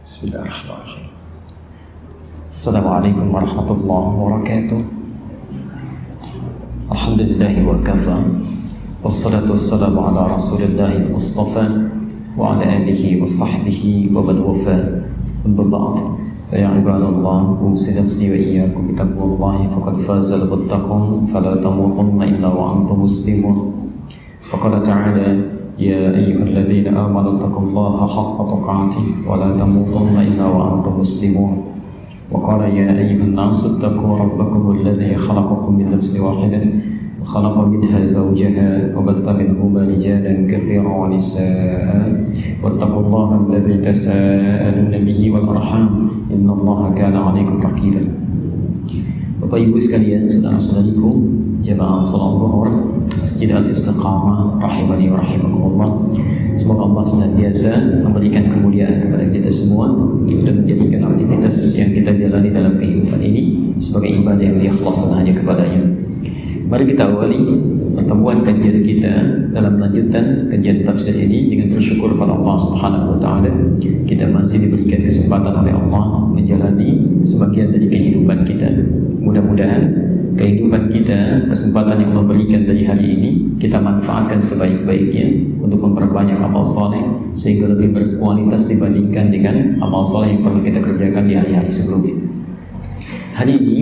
بسم الله الرحمن الرحيم. السلام عليكم ورحمة الله وبركاته. الحمد لله وكفى والصلاة والسلام على رسول الله المصطفى وعلى آله وصحبه ومن وفى. أما بعد فيا عباد الله أوصي نفسي وإياكم بتقوى الله فقد فاز المتقون فلا تموتن إلا وأنتم مسلمون. فقال تعالى يا أيها الذين آمنوا اتقوا الله حق تقاته ولا تموتن إلا وأنتم مسلمون. وقال يا أيها الناس اتقوا ربكم الذي خلقكم من نفس واحدة وخلق منها زوجها وبث منهما رجالا كثيرا ونساء. واتقوا الله الذي تساءلون به والأرحام. إن الله كان عليكم رقيبا. Bapak Ibu sekalian, saudara-saudariku, jemaah salat zuhur Masjid Al-Istiqamah rahimani wa rahimakumullah. Semoga Allah senantiasa memberikan kemuliaan kepada kita semua dan menjadikan aktivitas yang kita jalani dalam kehidupan ini sebagai ibadah yang diikhlaskan hanya kepadanya. Mari kita awali pertemuan kajian kita dalam lanjutan kajian tafsir ini dengan bersyukur pada Allah Subhanahu wa taala. Kita masih diberikan kesempatan oleh Allah menjalani sebagian dari kehidupan kita. Mudah-mudahan kehidupan kita, kesempatan yang Allah berikan dari hari ini kita manfaatkan sebaik-baiknya untuk memperbanyak amal soleh sehingga lebih berkualitas dibandingkan dengan amal soleh yang pernah kita kerjakan di hari-hari sebelumnya. Hari ini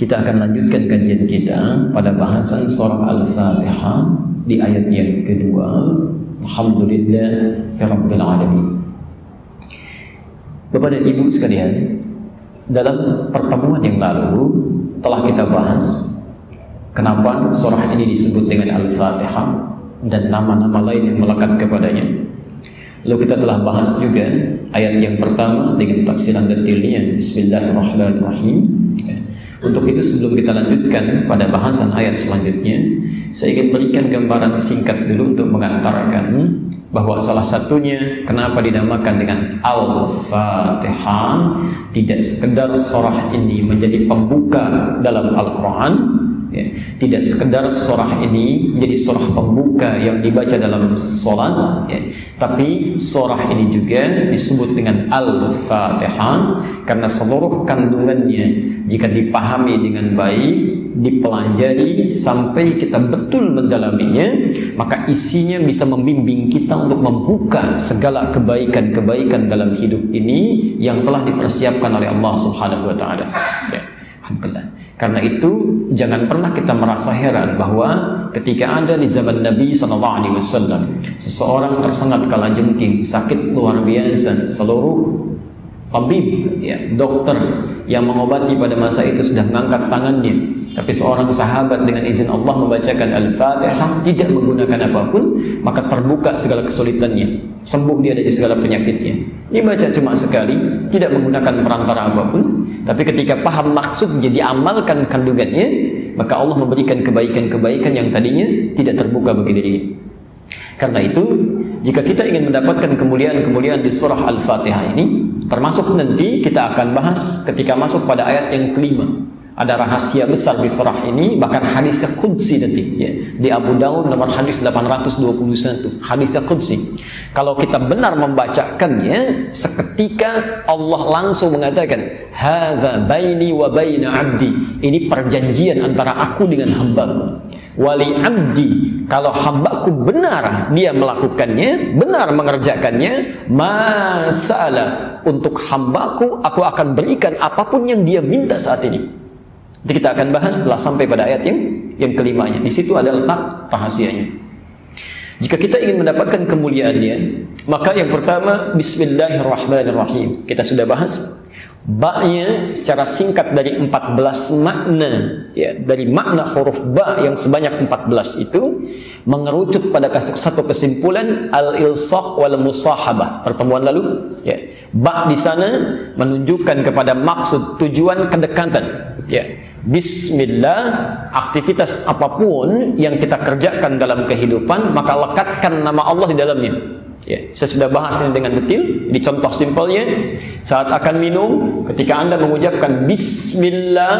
kita akan lanjutkan kajian kita pada bahasan surah Al-Fatihah di ayat yang kedua. Alhamdulillah ya Rabbil Alamin. Bapak dan Ibu sekalian, dalam pertemuan yang lalu telah kita bahas kenapa surah ini disebut dengan Al-Fatihah dan nama-nama lain yang melekat kepadanya. Lalu kita telah bahas juga ayat yang pertama dengan tafsiran detailnya Bismillahirrahmanirrahim. Untuk itu sebelum kita lanjutkan pada bahasan ayat selanjutnya, saya ingin berikan gambaran singkat dulu untuk mengantarkan bahwa salah satunya kenapa dinamakan dengan Al-Fatihah tidak sekedar surah ini menjadi pembuka dalam Al-Quran ya, tidak sekedar surah ini menjadi surah pembuka yang dibaca dalam sholat ya, tapi surah ini juga disebut dengan Al-Fatihah karena seluruh kandungannya jika dipahami dengan baik dipelajari sampai kita betul mendalaminya maka isinya bisa membimbing kita untuk membuka segala kebaikan-kebaikan dalam hidup ini yang telah dipersiapkan oleh Allah Subhanahu wa taala. Ya. Alhamdulillah. Karena itu jangan pernah kita merasa heran bahwa ketika ada di zaman Nabi Sallallahu Alaihi Wasallam seseorang tersengat kalajengking sakit luar biasa seluruh tabib ya dokter yang mengobati pada masa itu sudah mengangkat tangannya tapi seorang sahabat dengan izin Allah membacakan Al-Fatihah tidak menggunakan apa pun maka terbuka segala kesulitannya sembuh dia dari segala penyakitnya. Dibaca cuma sekali tidak menggunakan perantara apa pun. Tapi ketika paham maksud jadi amalkan kandungannya maka Allah memberikan kebaikan-kebaikan yang tadinya tidak terbuka bagi dirinya. Karena itu jika kita ingin mendapatkan kemuliaan-kemuliaan di surah Al-Fatihah ini termasuk nanti kita akan bahas ketika masuk pada ayat yang kelima. Ada rahasia besar di surah ini bahkan hadisnya qudsi nanti ya. di Abu Daud nomor hadis 821 hadisnya qudsi kalau kita benar membacakannya seketika Allah langsung mengatakan hadza baini wa baina abdi ini perjanjian antara aku dengan hambaku wali abdi kalau hambaku benar dia melakukannya benar mengerjakannya masalah untuk hambaku aku akan berikan apa pun yang dia minta saat ini Nanti kita akan bahas setelah sampai pada ayat yang yang kelimanya. Di situ ada letak rahasianya. Jika kita ingin mendapatkan kemuliaannya, maka yang pertama Bismillahirrahmanirrahim. Kita sudah bahas Ba-nya secara singkat dari 14 makna ya, dari makna huruf ba yang sebanyak 14 itu mengerucut pada satu kesimpulan al-ilsaq wal musahabah pertemuan lalu ya. Ba di sana menunjukkan kepada maksud tujuan kedekatan ya. Bismillah aktivitas apa pun yang kita kerjakan dalam kehidupan maka lekatkan nama Allah di dalamnya Ya, saya sudah bahas ini dengan detail di contoh simpelnya saat akan minum ketika Anda mengucapkan bismillah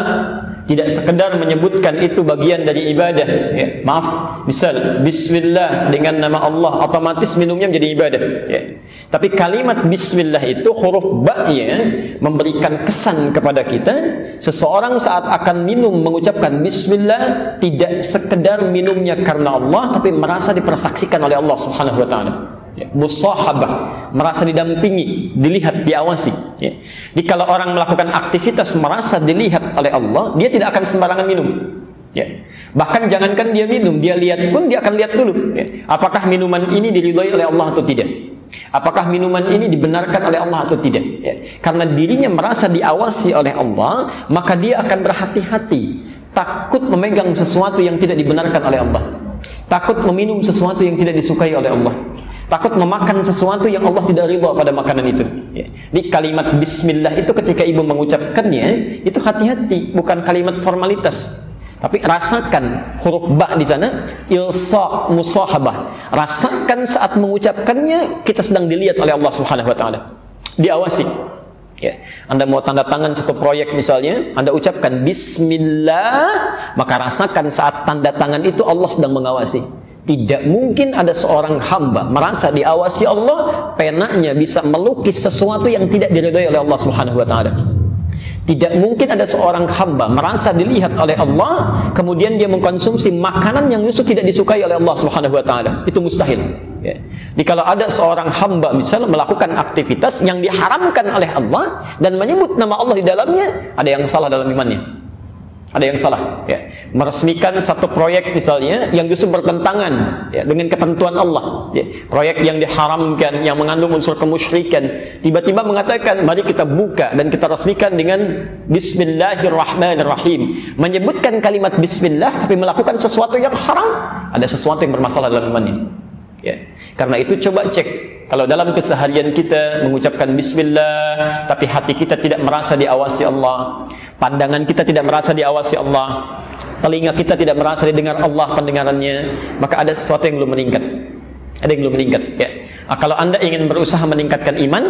tidak sekedar menyebutkan itu bagian dari ibadah ya. maaf misal bismillah dengan nama Allah otomatis minumnya menjadi ibadah ya. tapi kalimat bismillah itu huruf ba-nya memberikan kesan kepada kita seseorang saat akan minum mengucapkan bismillah tidak sekedar minumnya karena Allah tapi merasa dipersaksikan oleh Allah Subhanahu wa taala ya, musahabah merasa didampingi dilihat diawasi ya. jadi kalau orang melakukan aktivitas merasa dilihat oleh Allah dia tidak akan sembarangan minum ya. bahkan jangankan dia minum dia lihat pun dia akan lihat dulu ya. apakah minuman ini diridhoi oleh Allah atau tidak apakah minuman ini dibenarkan oleh Allah atau tidak ya. karena dirinya merasa diawasi oleh Allah maka dia akan berhati-hati takut memegang sesuatu yang tidak dibenarkan oleh Allah takut meminum sesuatu yang tidak disukai oleh Allah takut memakan sesuatu yang Allah tidak ridha pada makanan itu. Ya. Di kalimat Bismillah itu ketika ibu mengucapkannya itu hati-hati, bukan kalimat formalitas. Tapi rasakan huruf ba di sana ilsa musahabah. Rasakan saat mengucapkannya kita sedang dilihat oleh Allah Subhanahu wa taala. Diawasi. Ya. Anda mau tanda tangan satu proyek misalnya, Anda ucapkan bismillah, maka rasakan saat tanda tangan itu Allah sedang mengawasi. Tidak mungkin ada seorang hamba merasa diawasi Allah, penanya bisa melukis sesuatu yang tidak diridhoi oleh Allah Subhanahu wa taala. Tidak mungkin ada seorang hamba merasa dilihat oleh Allah, kemudian dia mengkonsumsi makanan yang justru tidak disukai oleh Allah Subhanahu wa taala. Itu mustahil. Ya. Jadi kalau ada seorang hamba misalnya melakukan aktivitas yang diharamkan oleh Allah dan menyebut nama Allah di dalamnya, ada yang salah dalam imannya. Ada yang salah, ya. Meresmikan satu proyek misalnya yang justru bertentangan ya, dengan ketentuan Allah. Ya. Proyek yang diharamkan, yang mengandung unsur kemusyrikan, tiba-tiba mengatakan, mari kita buka dan kita resmikan dengan Bismillahirrahmanirrahim. Menyebutkan kalimat Bismillah tapi melakukan sesuatu yang haram, ada sesuatu yang bermasalah dalam imannya. Ya. Karena itu coba cek kalau dalam keseharian kita mengucapkan bismillah tapi hati kita tidak merasa diawasi Allah, pandangan kita tidak merasa diawasi Allah, telinga kita tidak merasa didengar Allah pendengarannya, maka ada sesuatu yang belum meningkat. Ada yang belum meningkat, ya. Nah, kalau Anda ingin berusaha meningkatkan iman,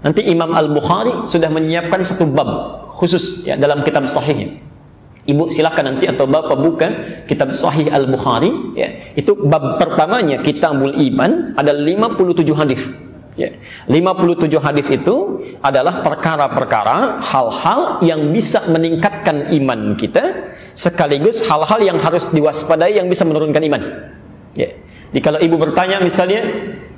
nanti Imam Al-Bukhari sudah menyiapkan satu bab khusus ya dalam kitab sahihnya. Ibu silahkan nanti atau bapak buka kitab Sahih Al Bukhari ya. Itu bab pertamanya Kitabul Iman ada 57 hadis. Ya. 57 hadis itu adalah perkara-perkara hal-hal yang bisa meningkatkan iman kita sekaligus hal-hal yang harus diwaspadai yang bisa menurunkan iman. Ya. Jadi kalau ibu bertanya misalnya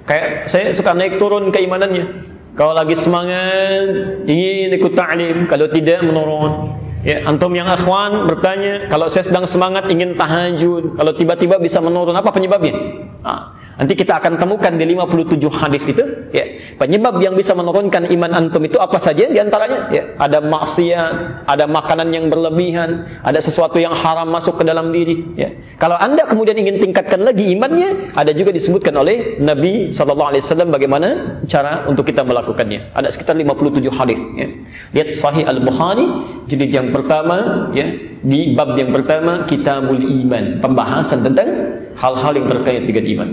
kayak saya suka naik turun keimanannya. Kalau lagi semangat ingin ikut ta'lim, kalau tidak menurun. Ya, antum yang akhwan bertanya, kalau saya sedang semangat ingin tahajud, kalau tiba-tiba bisa menurun, apa penyebabnya? Nah, Nanti kita akan temukan di 57 hadis itu ya, penyebab yang bisa menurunkan iman antum itu apa saja di antaranya ya, ada maksiat, ada makanan yang berlebihan, ada sesuatu yang haram masuk ke dalam diri ya. Kalau Anda kemudian ingin tingkatkan lagi imannya, ada juga disebutkan oleh Nabi sallallahu alaihi wasallam bagaimana cara untuk kita melakukannya. Ada sekitar 57 hadis ya. Lihat Sahih Al-Bukhari jilid yang pertama ya, di bab yang pertama Kitabul Iman, pembahasan tentang hal-hal yang terkait dengan iman.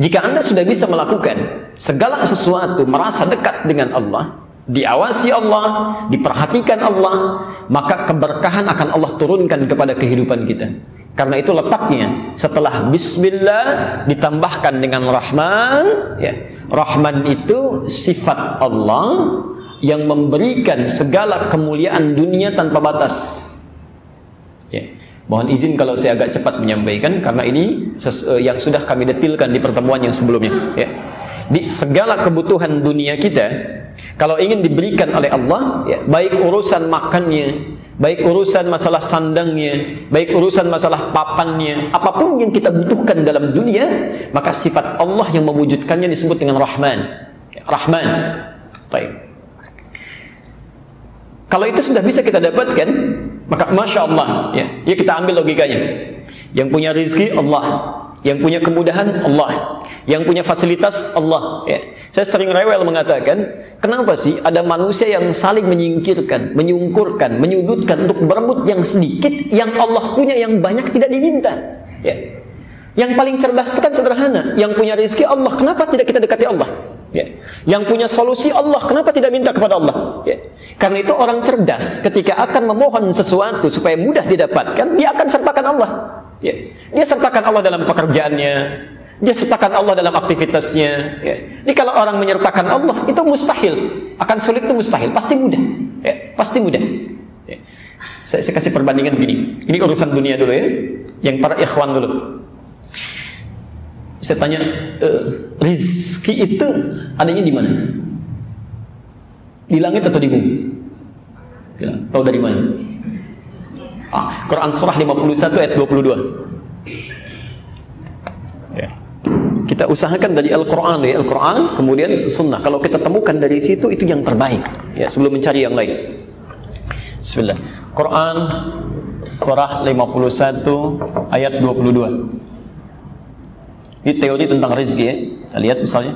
Jika Anda sudah bisa melakukan segala sesuatu merasa dekat dengan Allah, diawasi Allah, diperhatikan Allah, maka keberkahan akan Allah turunkan kepada kehidupan kita. Karena itu letaknya setelah bismillah ditambahkan dengan rahman, ya. Rahman itu sifat Allah yang memberikan segala kemuliaan dunia tanpa batas. Ya. Mohon izin kalau saya agak cepat menyampaikan karena ini eh, yang sudah kami detilkan di pertemuan yang sebelumnya. Ya. Di segala kebutuhan dunia kita, kalau ingin diberikan oleh Allah, ya, baik urusan makannya, baik urusan masalah sandangnya, baik urusan masalah papannya, apa pun yang kita butuhkan dalam dunia, maka sifat Allah yang mewujudkannya disebut dengan Rahman. Ya, Rahman. Baik. Kalau itu sudah bisa kita dapatkan, maka masya Allah, ya, ya kita ambil logikanya. Yang punya rezeki Allah, yang punya kemudahan Allah, yang punya fasilitas Allah. Ya. Saya sering rewel mengatakan, kenapa sih ada manusia yang saling menyingkirkan, menyungkurkan, menyudutkan untuk berebut yang sedikit, yang Allah punya yang banyak tidak diminta. Ya. Yang paling cerdas itu kan sederhana, yang punya rezeki Allah. Kenapa tidak kita dekati Allah? Ya. Yang punya solusi Allah, kenapa tidak minta kepada Allah? Ya. Karena itu orang cerdas ketika akan memohon sesuatu supaya mudah didapatkan, dia akan sertakan Allah. Ya. Dia sertakan Allah dalam pekerjaannya, dia sertakan Allah dalam aktivitasnya. Ya. Jadi kalau orang menyertakan Allah itu mustahil, akan sulit itu mustahil, pasti mudah. Ya. Pasti mudah. Ya. Saya, saya kasih perbandingan begini. Ini urusan dunia dulu ya, yang para ikhwan dulu. Saya tanya, e, rizki itu adanya di mana? Di langit atau di bumi? Ya, tahu dari mana? Ah, Quran surah 51 ayat 22. Ya. Kita usahakan dari Al-Quran, dari Al-Quran, kemudian Sunnah. Kalau kita temukan dari situ, itu yang terbaik. Ya, sebelum mencari yang lain. Bismillah. Quran surah 51 ayat 22. Ini teori tentang rezeki ya. Kita lihat misalnya.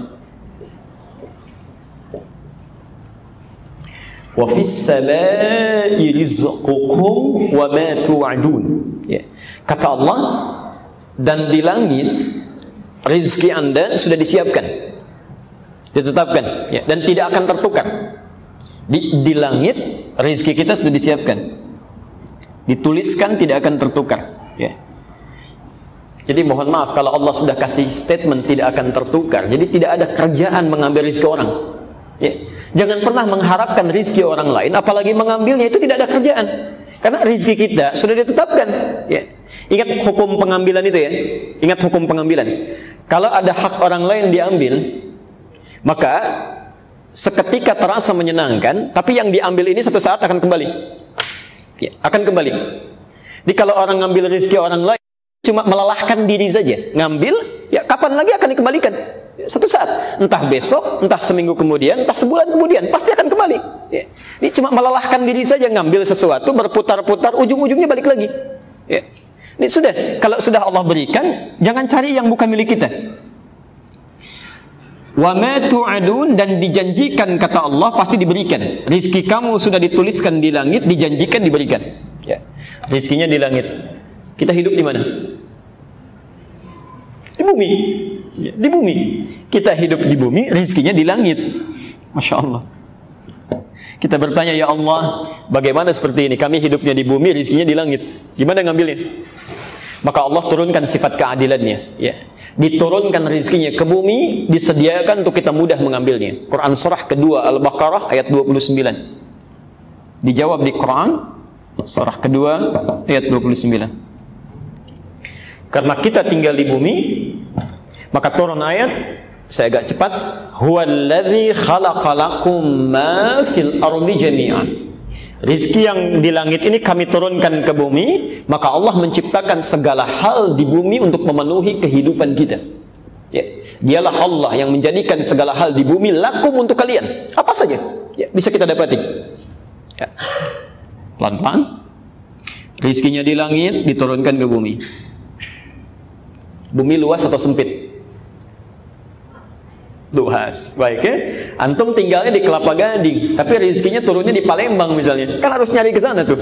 Wa fis samai rizqukum wa ma tu'adun. Ya. Kata Allah dan di langit rezeki Anda sudah disiapkan. Ditetapkan ya dan tidak akan tertukar. Di, di langit rezeki kita sudah disiapkan. Dituliskan tidak akan tertukar, ya. Jadi mohon maaf kalau Allah sudah kasih statement tidak akan tertukar. Jadi tidak ada kerjaan mengambil rezeki orang. Ya. Jangan pernah mengharapkan rezeki orang lain, apalagi mengambilnya itu tidak ada kerjaan. Karena rezeki kita sudah ditetapkan. Ya. Ingat hukum pengambilan itu ya. Ingat hukum pengambilan. Kalau ada hak orang lain diambil, maka seketika terasa menyenangkan, tapi yang diambil ini satu saat akan kembali. Ya, akan kembali. Jadi kalau orang ngambil rezeki orang lain cuma melelahkan diri saja. Ngambil, ya kapan lagi akan dikembalikan? Satu saat, entah besok, entah seminggu kemudian, entah sebulan kemudian, pasti akan kembali. Ya. Ini cuma melelahkan diri saja, ngambil sesuatu, berputar-putar, ujung-ujungnya balik lagi. Ya. Ini sudah, kalau sudah Allah berikan, jangan cari yang bukan milik kita. Wa ma tu'adun dan dijanjikan kata Allah pasti diberikan. Rizki kamu sudah dituliskan di langit, dijanjikan diberikan. Ya. Rizkinya di langit. Kita hidup di mana? Di bumi. Ya, di bumi. Kita hidup di bumi, rizkinya di langit. Masya Allah. Kita bertanya, ya Allah, bagaimana seperti ini? Kami hidupnya di bumi, rizkinya di langit. Gimana ngambilnya? Maka Allah turunkan sifat keadilannya. Ya. Diturunkan rizkinya ke bumi, disediakan untuk kita mudah mengambilnya. Quran surah kedua Al-Baqarah ayat 29. Dijawab di Quran surah kedua ayat 29. Karena kita tinggal di bumi, maka turun ayat saya agak cepat huwallazi khalaqalakum ma fil ardi jami'an. Rizki yang di langit ini kami turunkan ke bumi maka Allah menciptakan segala hal di bumi untuk memenuhi kehidupan kita. Ya dialah Allah yang menjadikan segala hal di bumi lakum untuk kalian. Apa saja. Ya bisa kita dapati. Ya. Pelan-pelan. Rizkinya di langit diturunkan ke bumi Bumi luas atau sempit? Luas. Baik ya. Antum tinggalnya di Kelapa Gading, tapi rezekinya turunnya di Palembang misalnya. Kan harus nyari ke sana tuh.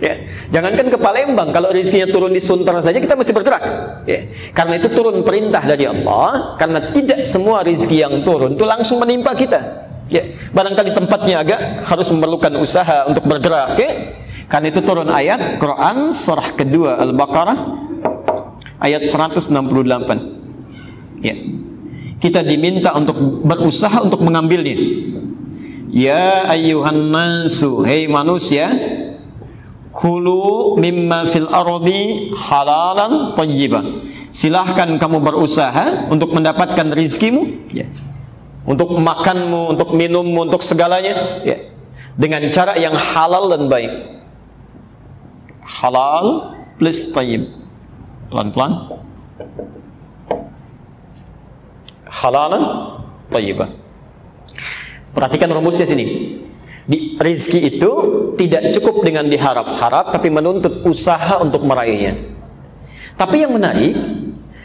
Ya. Jangankan ke Palembang, kalau rezekinya turun di Sunter saja kita mesti bergerak. Ya. Karena itu turun perintah dari Allah, karena tidak semua rezeki yang turun itu langsung menimpa kita. Ya. Barangkali tempatnya agak harus memerlukan usaha untuk bergerak. Ya. Karena itu turun ayat Quran surah kedua Al-Baqarah ayat 168. Ya. Kita diminta untuk berusaha untuk mengambilnya. Ya ayyuhan nasu, hei manusia, kulu mimma fil ardi halalan thayyiban. Silahkan kamu berusaha untuk mendapatkan rizkimu, ya. untuk makanmu, untuk minummu, untuk segalanya, ya. dengan cara yang halal dan baik. Halal plus tayyib. Pelan-pelan. Halalan thayyibah. Perhatikan rumusnya sini. Di rizki itu tidak cukup dengan diharap-harap tapi menuntut usaha untuk meraihnya. Tapi yang menarik,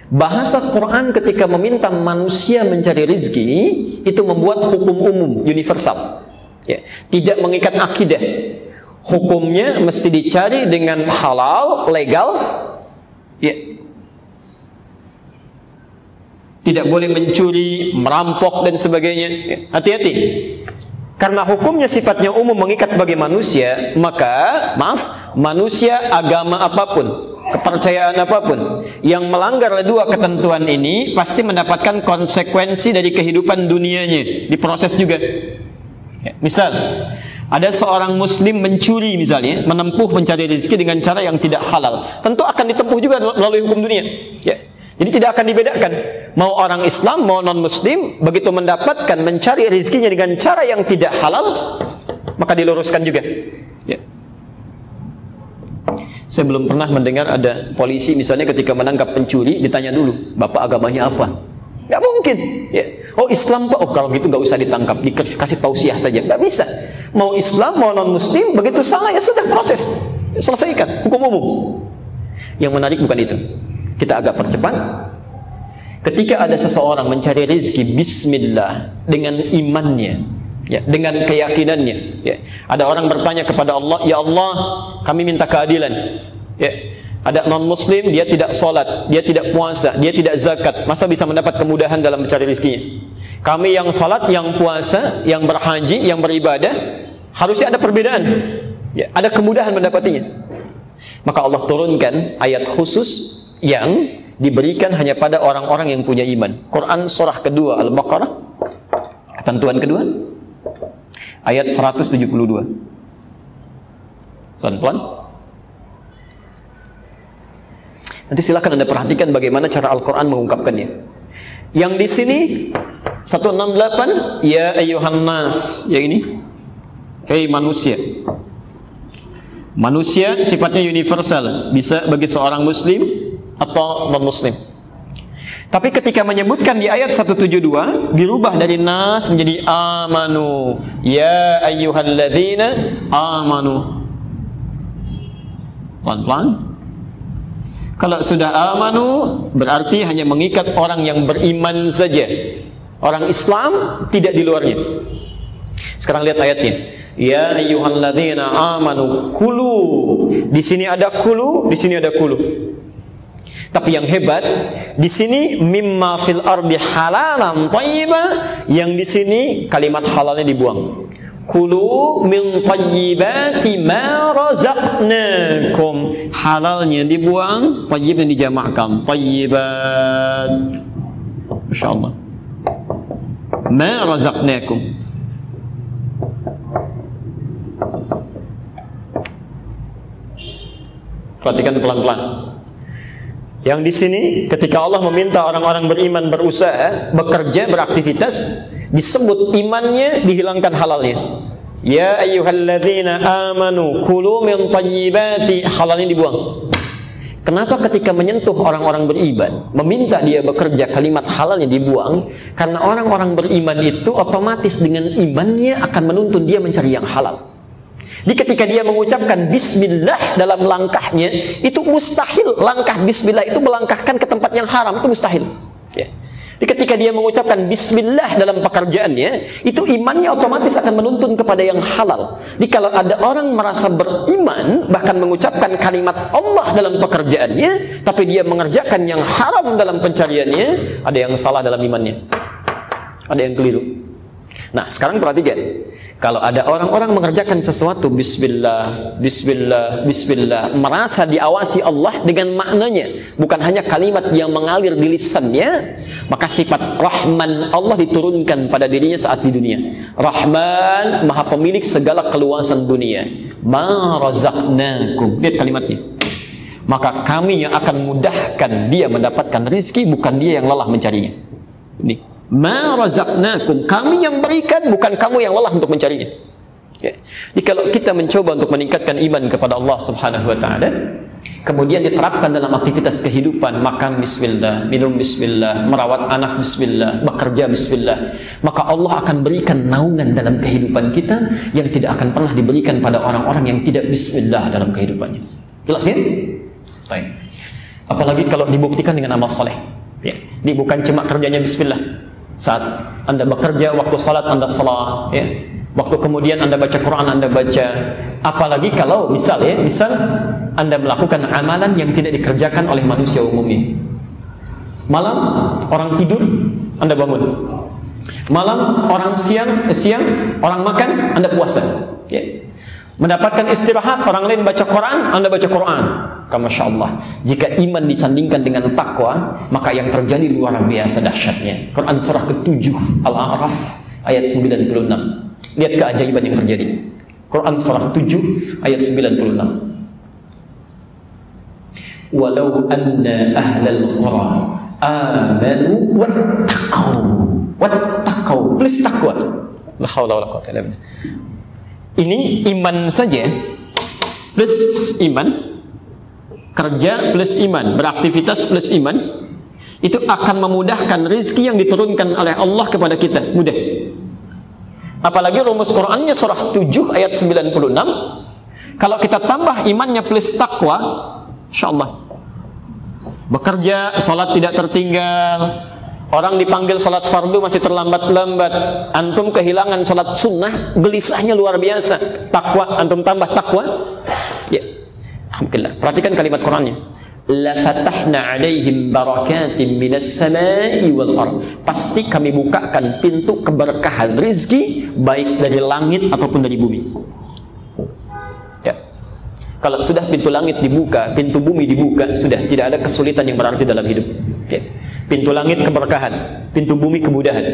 bahasa Quran ketika meminta manusia mencari rizki itu membuat hukum umum universal. Ya, tidak mengikat akidah. Hukumnya mesti dicari dengan halal, legal, Ya. tidak boleh mencuri, merampok dan sebagainya. Ya, hati-hati. Karena hukumnya sifatnya umum mengikat bagi manusia, maka maaf, manusia agama apa pun, kepercayaan apa pun yang melanggar dua ketentuan ini pasti mendapatkan konsekuensi dari kehidupan dunianya, diproses juga. Ya, misal, ada seorang muslim mencuri misalnya, menempuh mencari rezeki dengan cara yang tidak halal, tentu akan ditempuh juga melalui hukum dunia. Ya. Jadi tidak akan dibedakan. Mau orang Islam, mau non-Muslim, begitu mendapatkan mencari rezekinya dengan cara yang tidak halal, maka diluruskan juga. Ya. Saya belum pernah mendengar ada polisi misalnya ketika menangkap pencuri ditanya dulu, bapak agamanya apa? Gak mungkin. Ya. Oh Islam pak, oh kalau gitu gak usah ditangkap, dikasih tausiah saja. Gak bisa. Mau Islam, mau non Muslim, begitu salah ya sudah proses, selesaikan hukum umum. Yang menarik bukan itu kita agak percepat ketika ada seseorang mencari rezeki bismillah dengan imannya ya dengan keyakinannya ya ada orang bertanya kepada Allah ya Allah kami minta keadilan ya ada non muslim dia tidak sholat dia tidak puasa dia tidak zakat masa bisa mendapat kemudahan dalam mencari rezekinya kami yang sholat yang puasa yang berhaji yang beribadah harusnya ada perbedaan ya ada kemudahan mendapatinya maka Allah turunkan ayat khusus yang diberikan hanya pada orang-orang yang punya iman. Quran surah kedua Al-Baqarah ketentuan kedua ayat 172. Pelan-pelan. Nanti silakan Anda perhatikan bagaimana cara Al-Quran mengungkapkannya. Yang di sini 168 ya ayuhan nas, ya ini. Hei manusia. Manusia sifatnya universal, bisa bagi seorang muslim, atau non muslim. Tapi ketika menyebutkan di ayat 172 dirubah dari nas menjadi amanu. Ya ayyuhalladzina amanu. Pelan-pelan. Kalau sudah amanu berarti hanya mengikat orang yang beriman saja. Orang Islam tidak di luarnya. Sekarang lihat ayatnya. Ya ayyuhalladzina amanu kulu. Di sini ada kulu, di sini ada kulu. Tapi yang hebat di sini mimma fil ardi halalan thayyiba yang di sini kalimat halalnya dibuang. Kulu min tayyibati ma razaqnakum. Halalnya dibuang, tayyibnya dijamakkan. Tayyibat. Masyaallah. Ma razaqnakum. Perhatikan pelan-pelan. Yang di sini ketika Allah meminta orang-orang beriman berusaha, bekerja, beraktivitas, disebut imannya dihilangkan halalnya. Ya ayyuhalladzina amanu kulu min tayyibati halalnya dibuang. Kenapa ketika menyentuh orang-orang beriman, meminta dia bekerja, kalimat halalnya dibuang? Karena orang-orang beriman itu otomatis dengan imannya akan menuntun dia mencari yang halal. Di ketika dia mengucapkan bismillah dalam langkahnya, itu mustahil langkah bismillah itu melangkahkan ke tempat yang haram, itu mustahil. Ya. Ketika dia mengucapkan bismillah dalam pekerjaannya, itu imannya otomatis akan menuntun kepada yang halal. Di kalau ada orang merasa beriman, bahkan mengucapkan kalimat Allah dalam pekerjaannya, tapi dia mengerjakan yang haram dalam pencariannya, ada yang salah dalam imannya. Ada yang keliru. Nah, sekarang perhatikan. Kalau ada orang-orang mengerjakan sesuatu bismillah, bismillah, bismillah, merasa diawasi Allah dengan maknanya, bukan hanya kalimat yang mengalir di lisannya, maka sifat Rahman Allah diturunkan pada dirinya saat di dunia. Rahman, Maha Pemilik segala keluasan dunia. Ma razaqnakum. Lihat kalimatnya. Maka kami yang akan mudahkan dia mendapatkan rizki, bukan dia yang lelah mencarinya. Ini Ma razaqnakum. Kami yang berikan, bukan kamu yang lelah untuk mencarinya. Ya. Jadi kalau kita mencoba untuk meningkatkan iman kepada Allah Subhanahu wa taala, kemudian diterapkan dalam aktivitas kehidupan, makan bismillah, minum bismillah, merawat anak bismillah, bekerja bismillah, maka Allah akan berikan naungan dalam kehidupan kita yang tidak akan pernah diberikan pada orang-orang yang tidak bismillah dalam kehidupannya. Jelas ya? Baik. Apalagi kalau dibuktikan dengan amal soleh. Ya. Ini bukan cuma kerjanya bismillah, saat Anda bekerja, waktu salat Anda salat, ya. Waktu kemudian Anda baca Quran, Anda baca. Apalagi kalau misal ya, misal Anda melakukan amalan yang tidak dikerjakan oleh manusia umumnya. Malam orang tidur, Anda bangun. Malam orang siang, eh, siang orang makan, Anda puasa. Ya. Mendapatkan istirahat, orang lain baca Quran, Anda baca Quran. Masya Allah. Jika iman disandingkan dengan takwa, maka yang terjadi luar biasa dahsyatnya. Quran surah ke-7 Al-A'raf ayat 96. Lihat keajaiban yang terjadi. Quran surah 7 ayat 96. Walau anna ahlal qura amanu wattaqau wattaqau plus takwa. La haula wala quwwata illa billah. Ini iman saja plus iman kerja plus iman, beraktivitas plus iman itu akan memudahkan rezeki yang diturunkan oleh Allah kepada kita. Mudah. Apalagi rumus Qur'annya surah 7 ayat 96. Kalau kita tambah imannya plus takwa, insyaallah. Bekerja, salat tidak tertinggal, Orang dipanggil salat fardu masih terlambat-lambat. Antum kehilangan salat sunnah, gelisahnya luar biasa. Takwa, antum tambah takwa. Ya. Alhamdulillah. Perhatikan kalimat Qurannya. La fatahna alaihim barakatin minas samai wal ard. Pasti kami bukakan pintu keberkahan rizki baik dari langit ataupun dari bumi. Ya. Kalau sudah pintu langit dibuka, pintu bumi dibuka, sudah tidak ada kesulitan yang berarti dalam hidup. Ya. Pintu langit keberkahan, pintu bumi kemudahan.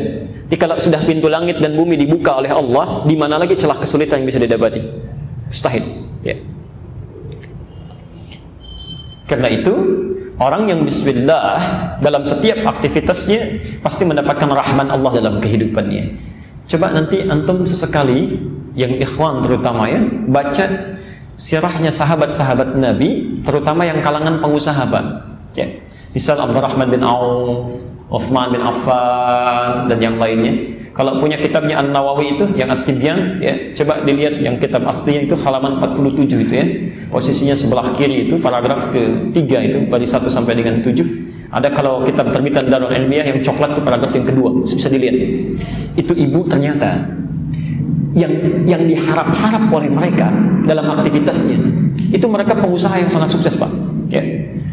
Jadi kalau sudah pintu langit dan bumi dibuka oleh Allah, di mana lagi celah kesulitan yang bisa didapati? Mustahil. Ya. Karena itu, orang yang bismillah dalam setiap aktivitasnya pasti mendapatkan rahman Allah dalam kehidupannya. Coba nanti antum sesekali yang ikhwan terutama ya, baca sirahnya sahabat-sahabat Nabi, terutama yang kalangan pengusaha, Pak. Ya misal Abdurrahman bin Auf, Uthman bin Affan dan yang lainnya. Kalau punya kitabnya An Nawawi itu yang At-Tibyan ya, coba dilihat yang kitab aslinya itu halaman 47 itu ya. Posisinya sebelah kiri itu paragraf ketiga itu dari 1 sampai dengan 7. Ada kalau kitab terbitan Darul Ilmiah yang coklat itu paragraf yang kedua, bisa dilihat. Itu ibu ternyata yang yang diharap-harap oleh mereka dalam aktivitasnya itu mereka pengusaha yang sangat sukses pak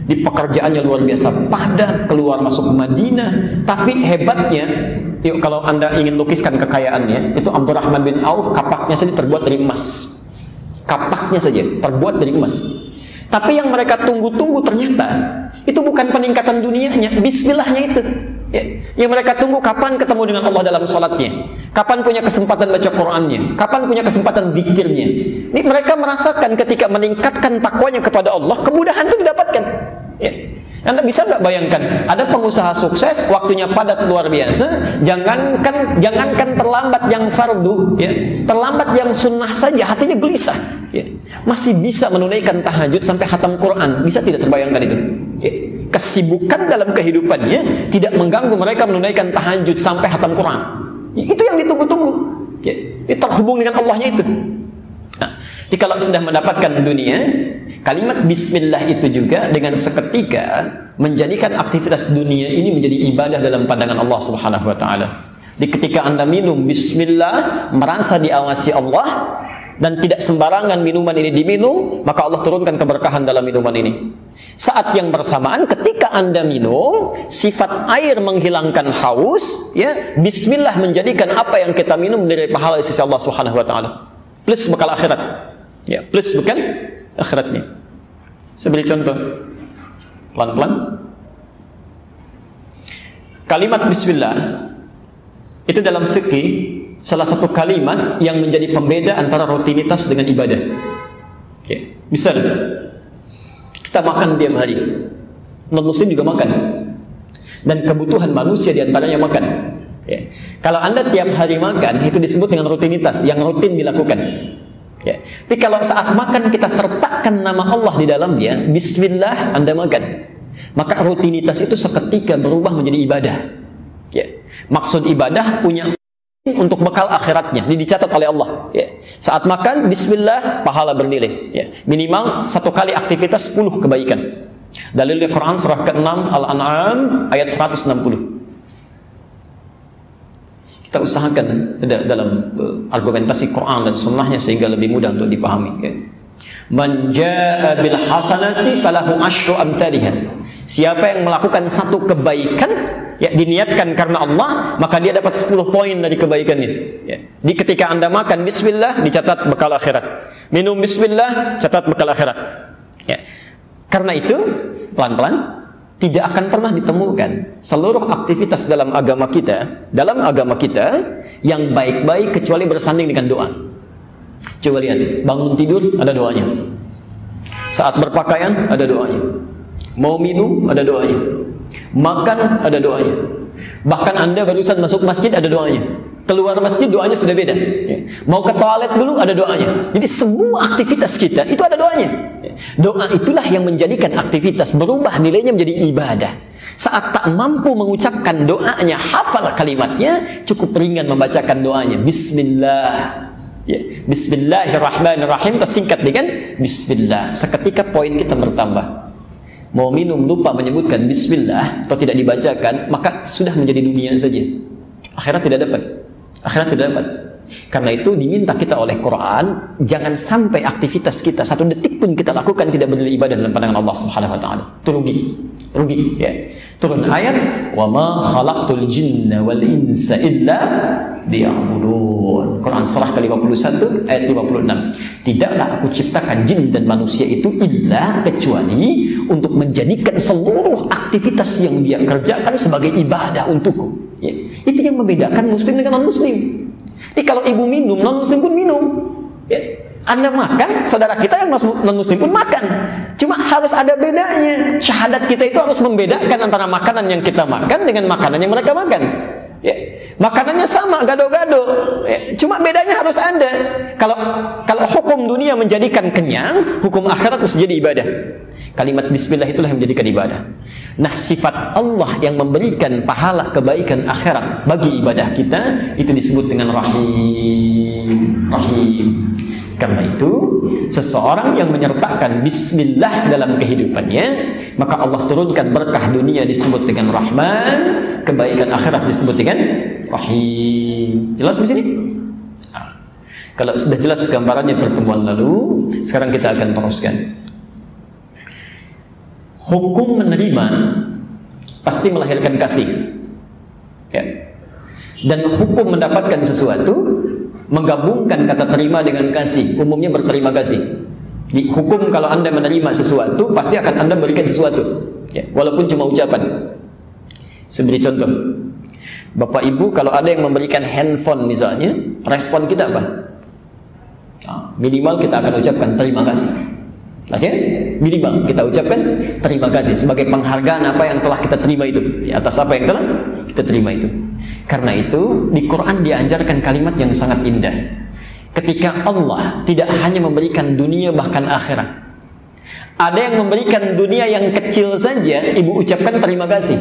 di pekerjaannya luar biasa. Padat keluar masuk Madinah. Tapi hebatnya yuk kalau anda ingin lukiskan kekayaannya itu Abdurrahman bin Auf kapaknya saja terbuat dari emas. Kapaknya saja terbuat dari emas tapi yang mereka tunggu-tunggu ternyata itu bukan peningkatan dunianya bismillahnya itu Ya. Yang mereka tunggu kapan ketemu dengan Allah dalam sholatnya, kapan punya kesempatan baca Qurannya, kapan punya kesempatan zikirnya. Ini mereka merasakan ketika meningkatkan takwanya kepada Allah, kemudahan itu didapatkan. Ya. Anda bisa nggak bayangkan, ada pengusaha sukses, waktunya padat luar biasa, jangankan jangankan terlambat yang fardu, ya, terlambat yang sunnah saja, hatinya gelisah, ya. masih bisa menunaikan tahajud sampai hatam Quran, bisa tidak terbayangkan itu? Ya kesibukan dalam kehidupannya tidak mengganggu mereka menunaikan tahajud sampai hatam Quran. Itu yang ditunggu-tunggu. Ya, terhubung dengan Allahnya itu. Nah, jadi kalau sudah mendapatkan dunia, kalimat Bismillah itu juga dengan seketika menjadikan aktivitas dunia ini menjadi ibadah dalam pandangan Allah Subhanahu Wa Taala. Di ketika anda minum Bismillah, merasa diawasi Allah, dan tidak sembarangan minuman ini diminum, maka Allah turunkan keberkahan dalam minuman ini. Saat yang bersamaan ketika Anda minum, sifat air menghilangkan haus, ya, bismillah menjadikan apa yang kita minum dari pahala di sisi Allah Subhanahu wa taala. Plus bekal akhirat. Ya, plus bukan akhiratnya. Beri contoh. Pelan-pelan. Kalimat bismillah itu dalam fikih salah satu kalimat yang menjadi pembeda antara rutinitas dengan ibadah. Ya. Misal, kita makan tiap hari. Non-muslim juga makan. Dan kebutuhan manusia di antaranya makan. Ya. Kalau anda tiap hari makan, itu disebut dengan rutinitas, yang rutin dilakukan. Ya. Tapi kalau saat makan kita sertakan nama Allah di dalamnya, Bismillah anda makan. Maka rutinitas itu seketika berubah menjadi ibadah. Ya. Maksud ibadah punya untuk bekal akhiratnya ini dicatat oleh Allah ya. saat makan bismillah pahala bernilai ya. minimal satu kali aktivitas 10 kebaikan dalil Quran surah ke-6 Al-An'am ayat 160 kita usahakan dalam uh, argumentasi Quran dan sunnahnya sehingga lebih mudah untuk dipahami ya. Man jaa bil hasanati falahu asyru amthaliha. Siapa yang melakukan satu kebaikan ya diniatkan karena Allah, maka dia dapat 10 poin dari kebaikannya. Ya. Di ketika Anda makan bismillah dicatat bekal akhirat. Minum bismillah catat bekal akhirat. Ya. Karena itu pelan-pelan tidak akan pernah ditemukan seluruh aktivitas dalam agama kita, dalam agama kita yang baik-baik kecuali bersanding dengan doa. Coba lihat, bangun tidur ada doanya. Saat berpakaian ada doanya. Mau minum ada doanya. Makan ada doanya. Bahkan Anda barusan masuk masjid ada doanya. Keluar masjid doanya sudah beda. Ya. Mau ke toilet dulu ada doanya. Jadi semua aktivitas kita itu ada doanya. Ya. Doa itulah yang menjadikan aktivitas berubah nilainya menjadi ibadah. Saat tak mampu mengucapkan doanya, hafal kalimatnya, cukup ringan membacakan doanya. Bismillah. Ya. Bismillahirrahmanirrahim tersingkat dengan Bismillah. Seketika poin kita bertambah mau minum lupa menyebutkan bismillah atau tidak dibacakan, maka sudah menjadi dunia saja. Akhirat tidak dapat. Akhirat tidak dapat. Karena itu diminta kita oleh Quran jangan sampai aktivitas kita satu detik pun kita lakukan tidak beribadah dalam pandangan Allah Subhanahu wa taala. Itu rugi. Rugi ya. Turun ayat wa ma khalaqtul jinna wal insa illa liya'budun. Quran surah ke-51 ayat 56. Tidaklah aku ciptakan jin dan manusia itu illa kecuali untuk menjadikan seluruh aktivitas yang dia kerjakan sebagai ibadah untukku. Ya. Itu yang membedakan muslim dengan non muslim. Jadi kalau ibu minum, non muslim pun minum. Ya. Anda makan, saudara kita yang non muslim pun makan. Cuma harus ada bedanya. Syahadat kita itu harus membedakan antara makanan yang kita makan dengan makanan yang mereka makan. Ya, makanannya sama, gado-gado. Ya, cuma bedanya harus ada. Kalau kalau hukum dunia menjadikan kenyang, hukum akhirat harus jadi ibadah. Kalimat bismillah itulah yang menjadikan ibadah. Nah, sifat Allah yang memberikan pahala kebaikan akhirat bagi ibadah kita itu disebut dengan rahim. Rahim. Karena itu, seseorang yang menyertakan bismillah dalam kehidupannya, maka Allah turunkan berkah dunia disebut dengan Rahman, kebaikan akhirat disebut dengan Rahim. Jelas di sini? Nah, kalau sudah jelas gambarannya pertemuan lalu, sekarang kita akan teruskan. Hukum menerima pasti melahirkan kasih. Ya. Dan hukum mendapatkan sesuatu menggabungkan kata terima dengan kasih. Umumnya berterima kasih. Di hukum kalau anda menerima sesuatu pasti akan anda berikan sesuatu. Ya, walaupun cuma ucapan. Sebagai contoh. Bapak ibu kalau ada yang memberikan handphone misalnya respon kita apa? Ah, minimal kita akan ucapkan terima kasih. Masih? Minimal kita ucapkan terima kasih sebagai penghargaan apa yang telah kita terima itu. Atas apa yang telah kita terima itu. Karena itu di Quran diajarkan kalimat yang sangat indah. Ketika Allah tidak hanya memberikan dunia bahkan akhirat. Ada yang memberikan dunia yang kecil saja, ibu ucapkan terima kasih.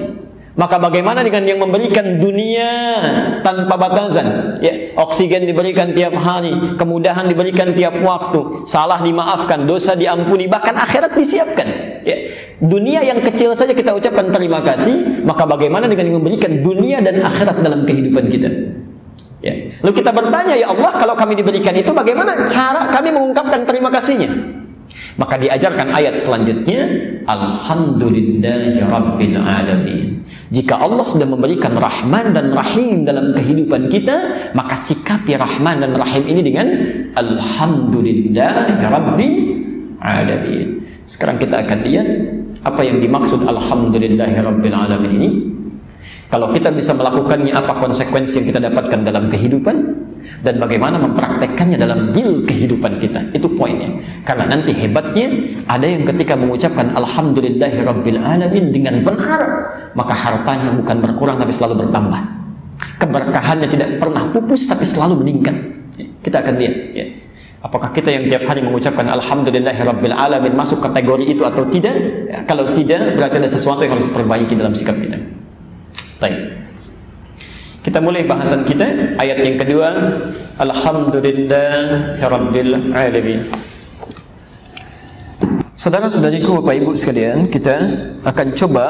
Maka bagaimana dengan yang memberikan dunia tanpa batasan? Ya, oksigen diberikan tiap hari, kemudahan diberikan tiap waktu, salah dimaafkan, dosa diampuni, bahkan akhirat disiapkan. Ya, dunia yang kecil saja kita ucapkan terima kasih, maka bagaimana dengan yang memberikan dunia dan akhirat dalam kehidupan kita? Ya. Lalu kita bertanya, ya Allah, kalau kami diberikan itu, bagaimana cara kami mengungkapkan terima kasihnya? Maka diajarkan ayat selanjutnya, Alhamdulillahi Rabbil Alamin. Jika Allah sudah memberikan Rahman dan Rahim dalam kehidupan kita, maka sikapi Rahman dan Rahim ini dengan Alhamdulillahi Rabbil Alamin. Sekarang kita akan lihat apa yang dimaksud Alhamdulillahi Rabbil Alamin ini. Kalau kita bisa melakukannya, apa konsekuensi yang kita dapatkan dalam kehidupan dan bagaimana mempraktekkannya dalam real kehidupan kita. Itu poinnya. Karena nanti hebatnya ada yang ketika mengucapkan alhamdulillahirabbil alamin dengan benar, maka hartanya bukan berkurang tapi selalu bertambah. Keberkahannya tidak pernah pupus tapi selalu meningkat. Kita akan lihat ya. Apakah kita yang tiap hari mengucapkan alhamdulillahirabbil alamin masuk kategori itu atau tidak? Ya, kalau tidak berarti ada sesuatu yang harus diperbaiki dalam sikap kita. Baik. Kita mulai bahasan kita ayat yang kedua Alhamdulillahirabbil alamin. Saudara-saudariku Bapak Ibu sekalian, kita akan coba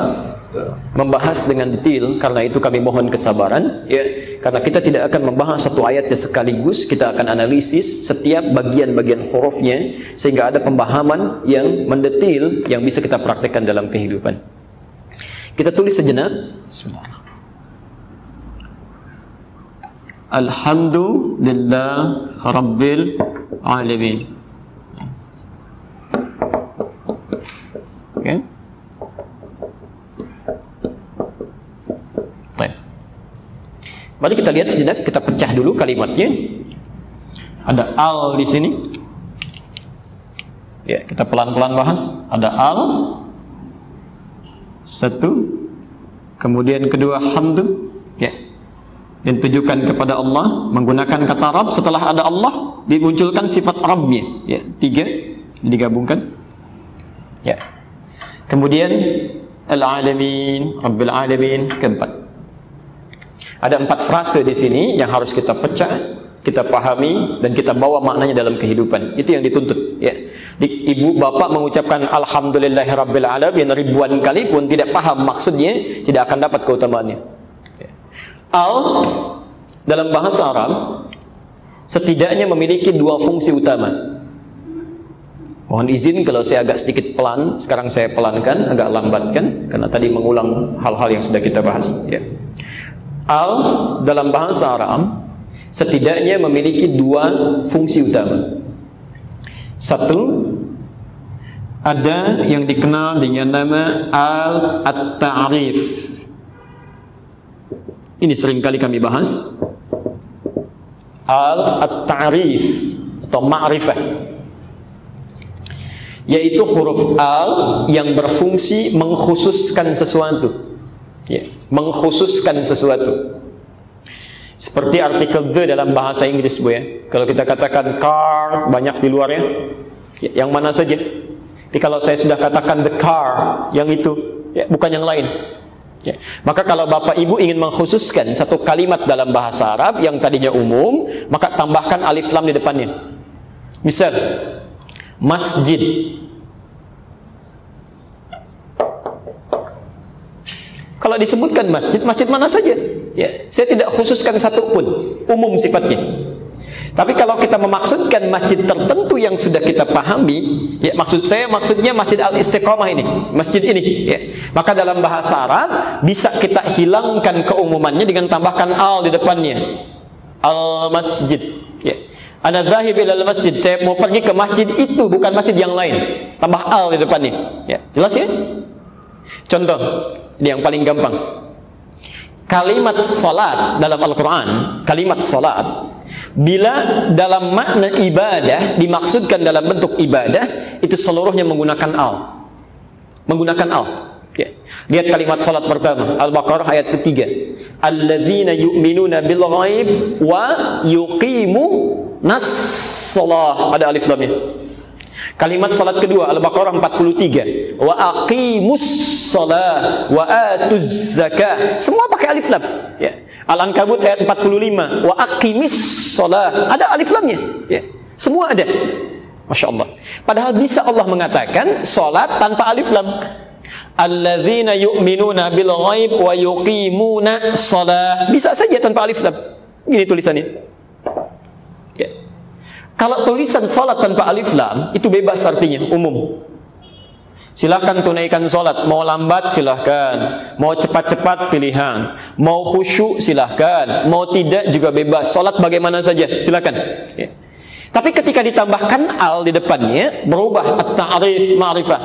uh, membahas dengan detail karena itu kami mohon kesabaran ya karena kita tidak akan membahas satu ayatnya sekaligus kita akan analisis setiap bagian-bagian hurufnya sehingga ada pemahaman yang mendetail yang bisa kita praktekkan dalam kehidupan Kita tulis sejenak. Bismillah. Alhamdulillah Rabbil Alamin. Okay. Baik. Mari kita lihat sejenak, kita pecah dulu kalimatnya. Ada al di sini. Ya, kita pelan-pelan bahas. Ada al. Satu. Kemudian kedua hamdu. Ya, dan tujukan kepada Allah menggunakan kata Rabb setelah ada Allah dimunculkan sifat Rabbnya. Ya tiga digabungkan. Ya. Kemudian al-alamin rabbil alamin keempat. Ada empat frase di sini yang harus kita pecah kita pahami dan kita bawa maknanya dalam kehidupan. Itu yang dituntut ya. Ibu bapak mengucapkan alhamdulillahirabbil alamin ribuan kali pun tidak paham maksudnya tidak akan dapat keutamaannya Al dalam bahasa Arab setidaknya memiliki dua fungsi utama. Mohon izin kalau saya agak sedikit pelan, sekarang saya pelankan, agak lambatkan karena tadi mengulang hal-hal yang sudah kita bahas. Ya. Al dalam bahasa Arab setidaknya memiliki dua fungsi utama. Satu, ada yang dikenal dengan nama al ini sering kali kami bahas. Al-Ta'rif atau ma'rifah. Yaitu huruf al yang berfungsi mengkhususkan sesuatu. Ya, mengkhususkan sesuatu. Seperti artikel the dalam bahasa Inggris, Bu ya. Kalau kita katakan car banyak di luarnya. Ya, yang mana saja? Jadi kalau saya sudah katakan the car, yang itu, ya, bukan yang lain. Ya. Maka kalau Bapak Ibu ingin mengkhususkan satu kalimat dalam bahasa Arab yang tadinya umum, maka tambahkan alif lam di depannya. Misal, masjid. Kalau disebutkan masjid, masjid mana saja? Ya, saya tidak khususkan satu pun, umum sifatnya. Tapi kalau kita memaksudkan masjid tertentu yang sudah kita pahami, ya maksud saya maksudnya Masjid Al Istiqomah ini, masjid ini, ya. Maka dalam bahasa Arab bisa kita hilangkan keumumannya dengan tambahkan al di depannya. Al masjid, ya. Ana dzahib ila masjid. Saya mau pergi ke masjid itu, bukan masjid yang lain. Tambah al di depannya. Ya, jelas ya? Contoh yang paling gampang. Kalimat salat dalam Al-Qur'an, kalimat salat Bila dalam makna ibadah dimaksudkan dalam bentuk ibadah itu seluruhnya menggunakan al. Menggunakan al. Ya. Lihat kalimat salat pertama Al-Baqarah ayat ketiga. Alladzina yu'minuna bil ghaib wa yuqimu nas salah. Ada alif lamnya. Kalimat salat kedua Al-Baqarah 43. Wa aqimus salah wa atuz zakah. Semua pakai alif lam. Ya. Al-Ankabut ayat 45. Wa aqimis shalah. Ada alif lamnya. Ya. Semua ada. Masya Allah. Padahal bisa Allah mengatakan salat tanpa alif lam. Alladzina yu'minuna bil ghaib wa yuqimuna shalah. Bisa saja tanpa alif lam. Ini tulisannya. Kalau tulisan salat tanpa alif lam itu bebas artinya, umum. Silahkan tunaikan sholat Mau lambat silahkan. Mau cepat-cepat pilihan. Mau khusyuk silahkan. Mau tidak juga bebas. Sholat bagaimana saja silahkan ya. Tapi ketika ditambahkan al di depannya Berubah at-ta'rif ma'rifah.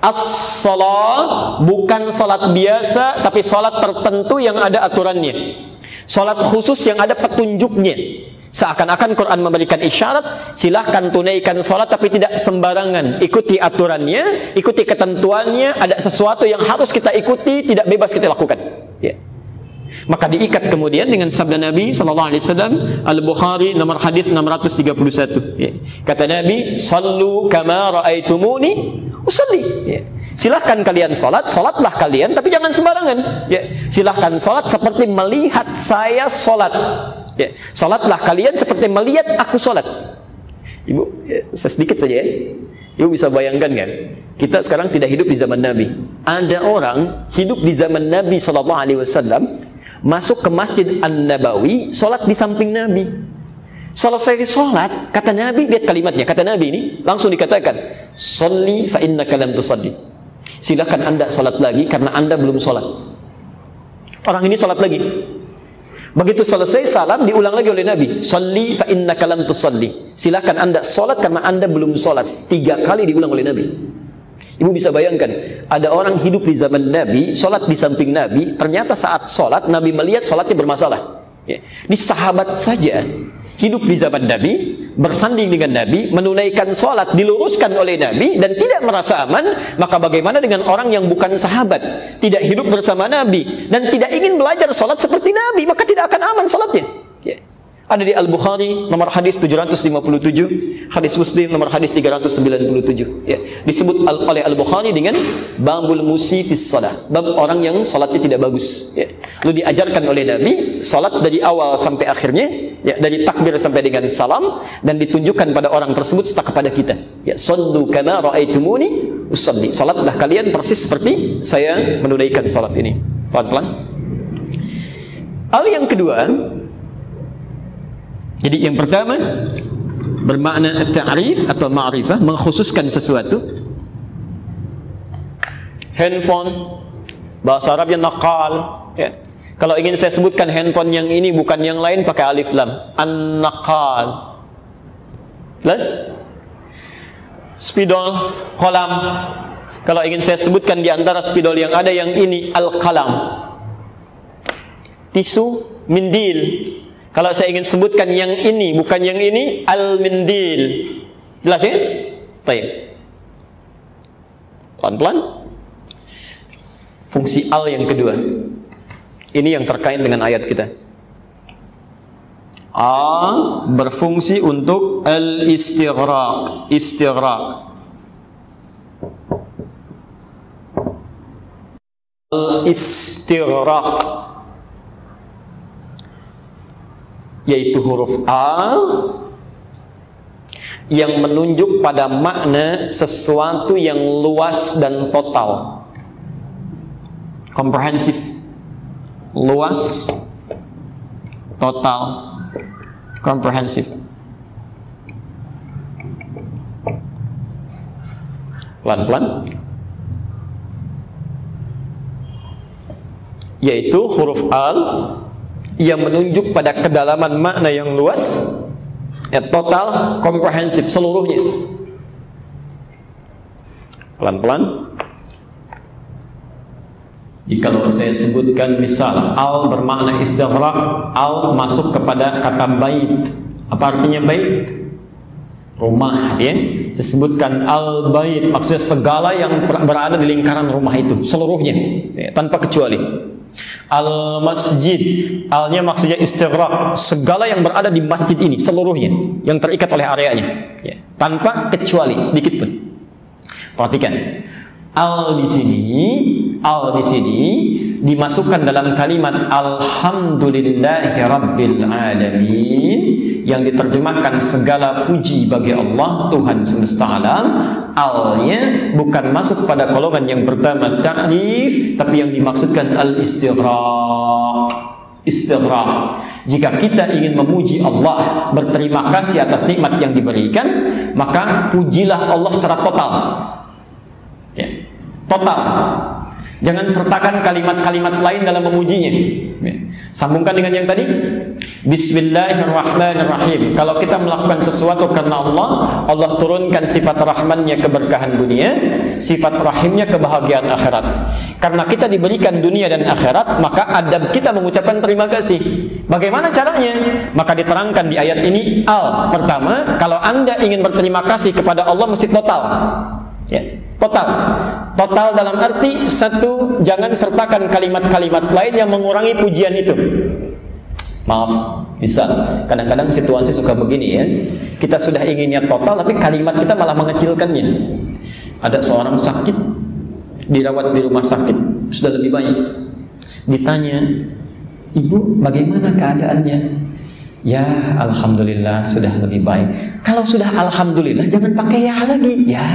As-salat bukan sholat biasa Tapi sholat tertentu yang ada aturannya. Sholat khusus yang ada petunjuknya Seakan-akan Quran memberikan isyarat, silahkan tunaikan sholat tapi tidak sembarangan. Ikuti aturannya, ikuti ketentuannya, ada sesuatu yang harus kita ikuti, tidak bebas kita lakukan. Ya. Maka diikat kemudian dengan sabda Nabi sallallahu alaihi wasallam Al-Bukhari nomor hadis 631. Ya. Kata Nabi, "Sallu kama raaitumuni usalli." Ya. Silahkan kalian sholat, sholatlah kalian, tapi jangan sembarangan. Ya. Silahkan sholat seperti melihat saya sholat. Ya, salatlah kalian seperti melihat aku salat. Ibu, ya, sedikit saja ya. Ibu bisa bayangkan kan? Kita sekarang tidak hidup di zaman Nabi. Ada orang hidup di zaman Nabi Shallallahu Alaihi Wasallam masuk ke Masjid An Nabawi, salat di samping Nabi. Selesai salat, kata Nabi, lihat kalimatnya, kata Nabi ini langsung dikatakan, "Sholli fa innaka lam tusalli." Silakan anda sholat lagi karena anda belum sholat. Orang ini sholat lagi. Begitu selesai salam diulang lagi oleh Nabi. Salli fa innaka lam tusalli. Silakan anda sholat karena anda belum sholat. Tiga kali diulang oleh Nabi. Ibu bisa bayangkan, ada orang hidup di zaman Nabi, sholat di samping Nabi, ternyata saat sholat, Nabi melihat sholatnya bermasalah. Ya. Di sahabat saja, hidup di zaman Nabi, bersanding dengan Nabi, menunaikan sholat diluruskan oleh Nabi dan tidak merasa aman, maka bagaimana dengan orang yang bukan sahabat, tidak hidup bersama Nabi dan tidak ingin belajar sholat seperti Nabi, maka tidak akan aman sholatnya. Ada di Al-Bukhari nomor hadis 757, hadis Muslim nomor hadis 397. Ya. Disebut al oleh Al-Bukhari dengan babul musifis salah, bab orang yang salatnya tidak bagus. Ya. Lalu diajarkan oleh Nabi salat dari awal sampai akhirnya, ya, dari takbir sampai dengan salam dan ditunjukkan pada orang tersebut setelah kepada kita. Ya, sallu kama raaitumuni usalli. Salatlah kalian persis seperti saya menunaikan salat ini. Pelan-pelan. Hal yang kedua, jadi yang pertama bermakna ta'rif atau ma'rifah mengkhususkan sesuatu. Handphone bahasa Arabnya naqal ya. Kalau ingin saya sebutkan handphone yang ini bukan yang lain pakai alif lam. An-naqal. Plus spidol, kolam. Kalau ingin saya sebutkan di antara spidol yang ada yang ini al-qalam. Tisu, mindil, kalau saya ingin sebutkan yang ini, bukan yang ini, al-mindil. Jelas ya? Baik. Pelan-pelan. Fungsi al yang kedua. Ini yang terkait dengan ayat kita. A berfungsi untuk al-istighraq, istighraq. Al-istighraq yaitu huruf A yang menunjuk pada makna sesuatu yang luas dan total. Komprehensif. Luas total komprehensif. Pelan-pelan. Yaitu huruf al yang menunjuk pada kedalaman makna yang luas ya, total komprehensif seluruhnya. Pelan-pelan. Jika saya sebutkan misal al bermakna istighraq al masuk kepada kata bait. Apa artinya bait? Rumah ya. Saya sebutkan al bait maksudnya segala yang berada di lingkaran rumah itu seluruhnya ya, tanpa kecuali Al masjid, alnya maksudnya istighraq, segala yang berada di masjid ini seluruhnya yang terikat oleh areanya, ya, tanpa kecuali sedikit pun. Perhatikan, al di sini, al di sini dimasukkan dalam kalimat alhamdulillahi rabbil alamin yang diterjemahkan segala puji bagi Allah Tuhan semesta alam alnya bukan masuk pada golongan yang pertama ta'rif tapi yang dimaksudkan al istighraq istighraq jika kita ingin memuji Allah berterima kasih atas nikmat yang diberikan maka pujilah Allah secara total. Ya. Total Jangan sertakan kalimat-kalimat lain dalam memujinya. Ya. Sambungkan dengan yang tadi. Bismillahirrahmanirrahim. Kalau kita melakukan sesuatu karena Allah, Allah turunkan sifat rahmannya keberkahan dunia, sifat rahimnya kebahagiaan akhirat. Karena kita diberikan dunia dan akhirat, maka adab kita mengucapkan terima kasih. Bagaimana caranya? Maka diterangkan di ayat ini al. Pertama, kalau Anda ingin berterima kasih kepada Allah mesti total. Ya, total. Total dalam arti satu jangan sertakan kalimat-kalimat lain yang mengurangi pujian itu. Maaf, bisa. Kadang-kadang situasi suka begini ya. Kita sudah inginnya total tapi kalimat kita malah mengecilkannya. Ada seorang sakit dirawat di rumah sakit sudah lebih baik. Ditanya, "Ibu, bagaimana keadaannya?" Ya, alhamdulillah sudah lebih baik. Kalau sudah alhamdulillah jangan pakai ya lagi. Ya,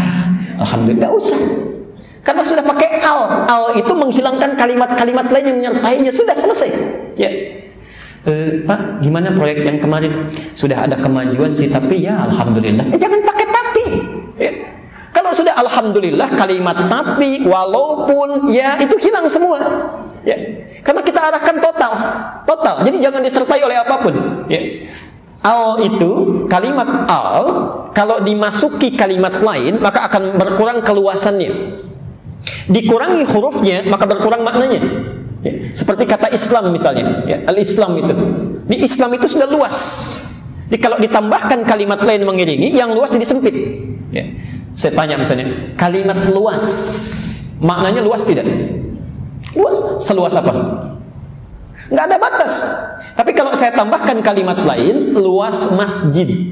alhamdulillah Gak usah. Karena sudah pakai al. Al itu menghilangkan kalimat-kalimat lain yang menyertainya. Sudah selesai. Ya. E, Pak, gimana proyek yang kemarin? Sudah ada kemajuan sih, tapi ya alhamdulillah. Eh, jangan pakai tapi. Ya. Kalau sudah alhamdulillah kalimat tapi walaupun ya itu hilang semua. Ya. Karena kita arahkan total, total. Jadi jangan disertai oleh apa pun, ya. Al itu kalimat al kalau dimasuki kalimat lain maka akan berkurang keluasannya. Dikurangi hurufnya maka berkurang maknanya. Ya. Seperti kata Islam misalnya, ya, al-Islam itu. Di Islam itu sudah luas. Jadi kalau ditambahkan kalimat lain mengiringi, yang luas jadi sempit. Ya. Saya tanya misalnya, kalimat luas, maknanya luas tidak? Luas. Seluas apa? Nggak ada batas. Tapi kalau saya tambahkan kalimat lain, luas masjid,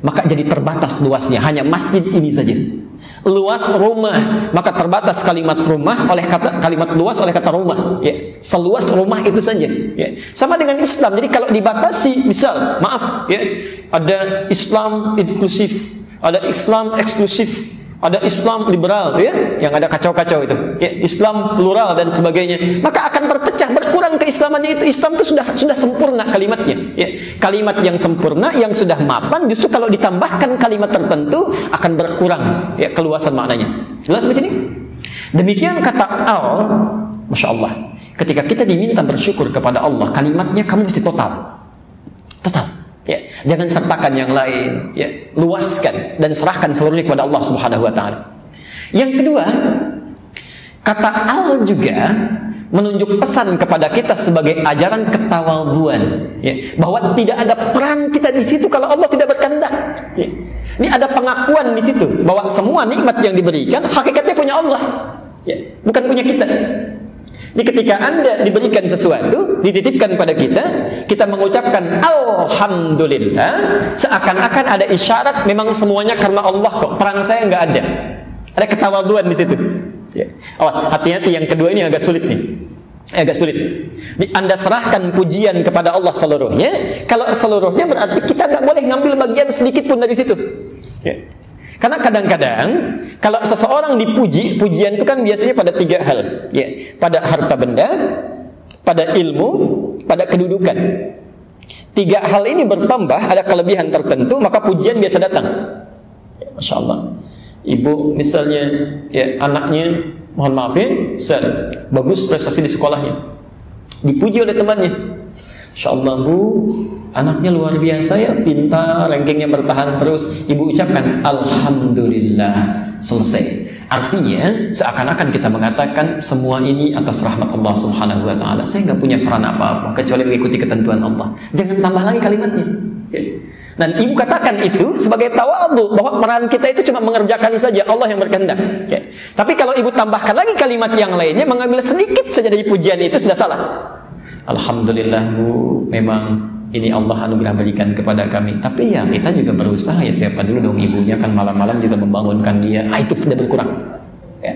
maka jadi terbatas luasnya. Hanya masjid ini saja luas rumah maka terbatas kalimat rumah oleh kata kalimat luas oleh kata rumah ya seluas rumah itu saja ya sama dengan Islam jadi kalau dibatasi misal maaf ya ada Islam inklusif ada Islam eksklusif ada Islam liberal ya? Yang ada kacau-kacau itu. Ya Islam plural dan sebagainya. Maka akan berpecah berkurang keislamannya itu. Islam itu sudah sudah sempurna kalimatnya ya. Kalimat yang sempurna yang sudah mapan justru kalau ditambahkan kalimat tertentu akan berkurang ya keluasan maknanya. Jelas di sini? Demikian kata al masya Allah ketika kita diminta bersyukur kepada Allah kalimatnya kamu mesti total Ya, jangan sertakan yang lain, ya, luaskan dan serahkan seluruhnya kepada Allah Subhanahu wa taala. Yang kedua, kata al juga menunjuk pesan kepada kita sebagai ajaran ketawaduan ya, bahwa tidak ada peran kita di situ kalau Allah tidak berkehendak. Ya. Ini ada pengakuan di situ bahwa semua nikmat yang diberikan hakikatnya punya Allah, ya, bukan punya kita. Jadi ketika Anda diberikan sesuatu, dititipkan pada kita, kita mengucapkan Alhamdulillah, seakan-akan ada isyarat memang semuanya karena Allah kok, peran saya nggak ada. Ada ketawaduan di situ. Ya. Awas, hati-hati yang kedua ini agak sulit nih. Agak sulit. Anda serahkan pujian kepada Allah seluruhnya. Kalau seluruhnya berarti kita nggak boleh ngambil bagian sedikit pun dari situ. Ya. Karena kadang-kadang kalau seseorang dipuji, pujian itu kan biasanya pada tiga hal, ya, pada harta benda, pada ilmu, pada kedudukan. Tiga hal ini bertambah, ada kelebihan tertentu, maka pujian biasa datang. Ya, Masya Allah. Ibu misalnya, ya anaknya, mohon maaf ya, bagus prestasi di sekolahnya, dipuji oleh temannya. Masya Allah bu, Anaknya luar biasa ya, pintar, rankingnya bertahan terus. Ibu ucapkan Alhamdulillah, selesai. Artinya seakan-akan kita mengatakan semua ini atas rahmat Allah Subhanahu wa taala. Saya nggak punya peran apa-apa kecuali mengikuti ketentuan Allah. Jangan tambah lagi kalimatnya. Ya. Dan ibu katakan itu sebagai tawadu bahwa peran kita itu cuma mengerjakan saja Allah yang berkehendak. Ya. Tapi kalau ibu tambahkan lagi kalimat yang lainnya mengambil sedikit saja dari pujian itu sudah salah. Alhamdulillah bu, memang ini Allah anugerah berikan kepada kami. Tapi ya kita juga berusaha ya siapa dulu dong ibunya kan malam-malam juga membangunkan dia. Ah itu tidak berkurang. Ya.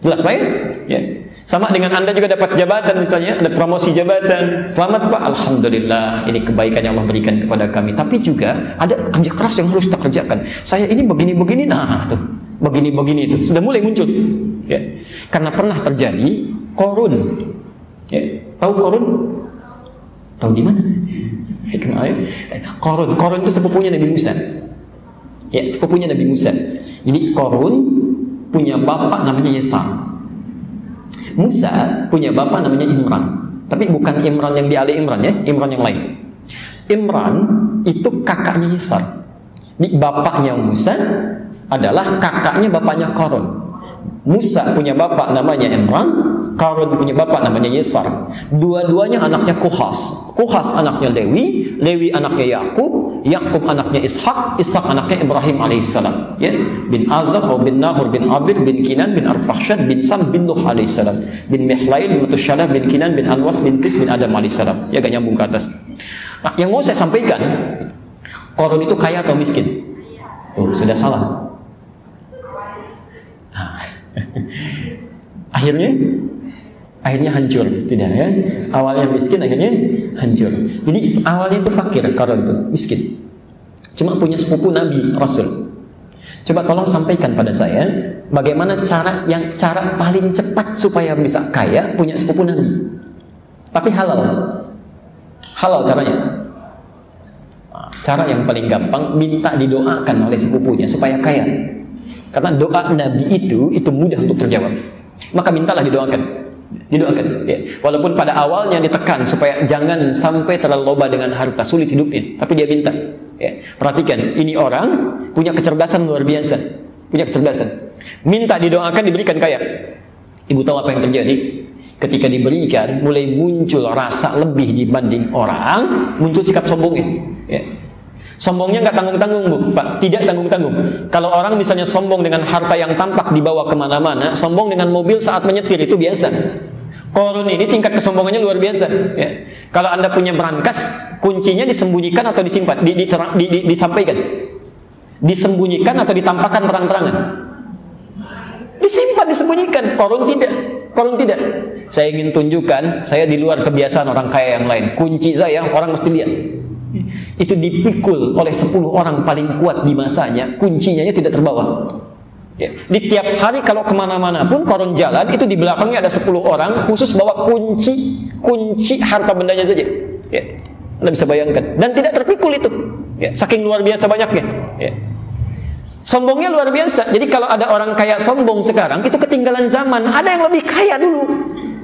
Jelas Pak ya? ya? Sama dengan Anda juga dapat jabatan misalnya, ada promosi jabatan. Selamat Pak, Alhamdulillah ini kebaikan yang Allah berikan kepada kami. Tapi juga ada kerja keras yang harus kita kerjakan. Saya ini begini-begini, nah tuh, begini-begini itu sudah mulai muncul. Ya. Karena pernah terjadi korun. Ya. Tahu korun? Tahu di mana? Korun, Korun itu sepupunya Nabi Musa. Ya, sepupunya Nabi Musa. Jadi Korun punya bapak namanya Yesam. Musa punya bapak namanya Imran. Tapi bukan Imran yang di Ali Imran ya, Imran yang lain. Imran itu kakaknya Yesar. Di bapaknya Musa adalah kakaknya bapaknya Korun. Musa punya bapak namanya Imran, Karun punya bapak namanya Yesar. Dua-duanya anaknya Kuhas. Kuhas anaknya Lewi, Lewi anaknya Yakub, Yakub anaknya Ishak, Ishak anaknya Ibrahim alaihissalam. Ya, bin Azab, bin Nahur, bin Abir, bin Kinan, bin Arfahshad, bin Sam, bin Nuh alaihissalam, bin Mihlail, bin Mutushalah, bin Kinan, bin Anwas, bin Tis, bin Adam alaihissalam. Ya, gak nyambung ke atas. Nah, yang mau saya sampaikan, Korun itu kaya atau miskin? Oh, sudah salah. Nah. Akhirnya akhirnya hancur tidak ya? Awalnya miskin akhirnya hancur. Jadi awalnya itu fakir karena itu miskin. Cuma punya sepupu nabi rasul. Coba tolong sampaikan pada saya bagaimana cara yang cara paling cepat supaya bisa kaya punya sepupu nabi. Tapi halal. Halal caranya. Cara yang paling gampang minta didoakan oleh sepupunya supaya kaya. Karena doa Nabi itu itu mudah untuk terjawab. Maka mintalah didoakan. Didoakan. Ya. Walaupun pada awalnya ditekan supaya jangan sampai terlalu loba dengan harta sulit hidupnya, tapi dia minta. Ya. Perhatikan, ini orang punya kecerdasan luar biasa, punya kecerdasan. Minta didoakan diberikan kaya. Ibu tahu apa yang terjadi? Ketika diberikan, mulai muncul rasa lebih dibanding orang, muncul sikap sombongnya. Ya. Sombongnya nggak tanggung-tanggung bu, Pak. Tidak tanggung-tanggung. Kalau orang misalnya sombong dengan harta yang tampak dibawa ke mana-mana, sombong dengan mobil saat menyetir itu biasa. Korun ini tingkat kesombongannya luar biasa. Ya. Kalau anda punya berangkas, kuncinya disembunyikan atau disimpan, di, di, di, di, disampaikan, disembunyikan atau ditampakkan terang-terangan. Disimpan, disembunyikan. Korun tidak. Korun tidak. Saya ingin tunjukkan, saya di luar kebiasaan orang kaya yang lain. Kunci saya, orang mesti lihat itu dipikul oleh 10 orang paling kuat di masanya, kuncinya tidak terbawa. Ya. Di tiap hari kalau ke mana-mana pun koron jalan itu di belakangnya ada 10 orang khusus bawa kunci kunci harta bendanya saja. Ya. Anda bisa bayangkan dan tidak terpikul itu. Ya. Saking luar biasa banyaknya. Ya. Sombongnya luar biasa. Jadi kalau ada orang kaya sombong sekarang itu ketinggalan zaman. Ada yang lebih kaya dulu.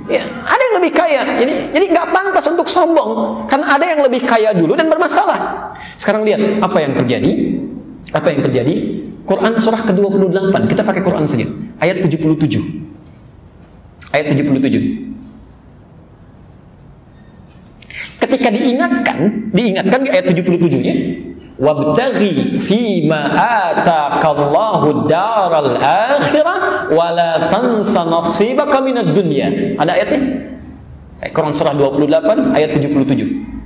Ya, ada yang lebih kaya. Jadi jadi nggak pantas untuk sombong karena ada yang lebih kaya dulu dan bermasalah. Sekarang lihat apa yang terjadi. Apa yang terjadi? Quran surah ke-28. Kita pakai Quran saja. Ayat 77. Ayat 77. Ketika diingatkan, diingatkan di ayat 77-nya, wabtaghi fima atakallahu daral akhirah wala tansa nasibaka minad dunya ada ayatnya Quran surah 28 ayat 77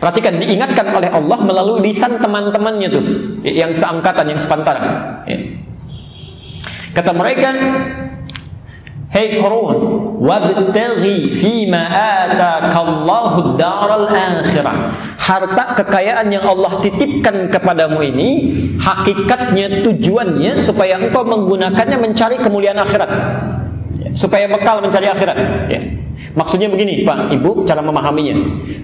Perhatikan diingatkan oleh Allah melalui lisan teman-temannya tuh yang seangkatan yang sepantaran. Ya. Kata mereka, Hei Korun, wabtaghi fima atakallahu daral akhirah. Harta kekayaan yang Allah titipkan kepadamu ini, hakikatnya tujuannya supaya engkau menggunakannya mencari kemuliaan akhirat. Supaya bekal mencari akhirat. Ya. Maksudnya begini, Pak, Ibu, cara memahaminya.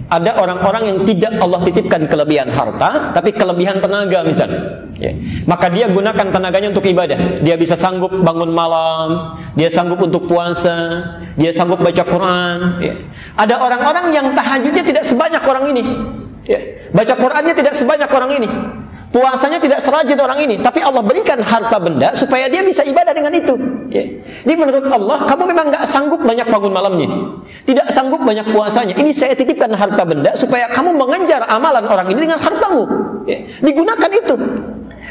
Ada orang-orang yang tidak Allah titipkan kelebihan harta, tapi kelebihan tenaga misalnya. Ya. Maka dia gunakan tenaganya untuk ibadah. Dia bisa sanggup bangun malam, dia sanggup untuk puasa, dia sanggup baca Quran. Ya. Ada orang-orang yang tahajudnya tidak sebanyak orang ini. Ya. Baca Qurannya tidak sebanyak orang ini. Puasanya tidak serajin orang ini, tapi Allah berikan harta benda supaya dia bisa ibadah dengan itu. Ya. Jadi menurut Allah, kamu memang nggak sanggup banyak bangun malamnya, tidak sanggup banyak puasanya. Ini saya titipkan harta benda supaya kamu mengejar amalan orang ini dengan hartamu. Ya. Digunakan itu.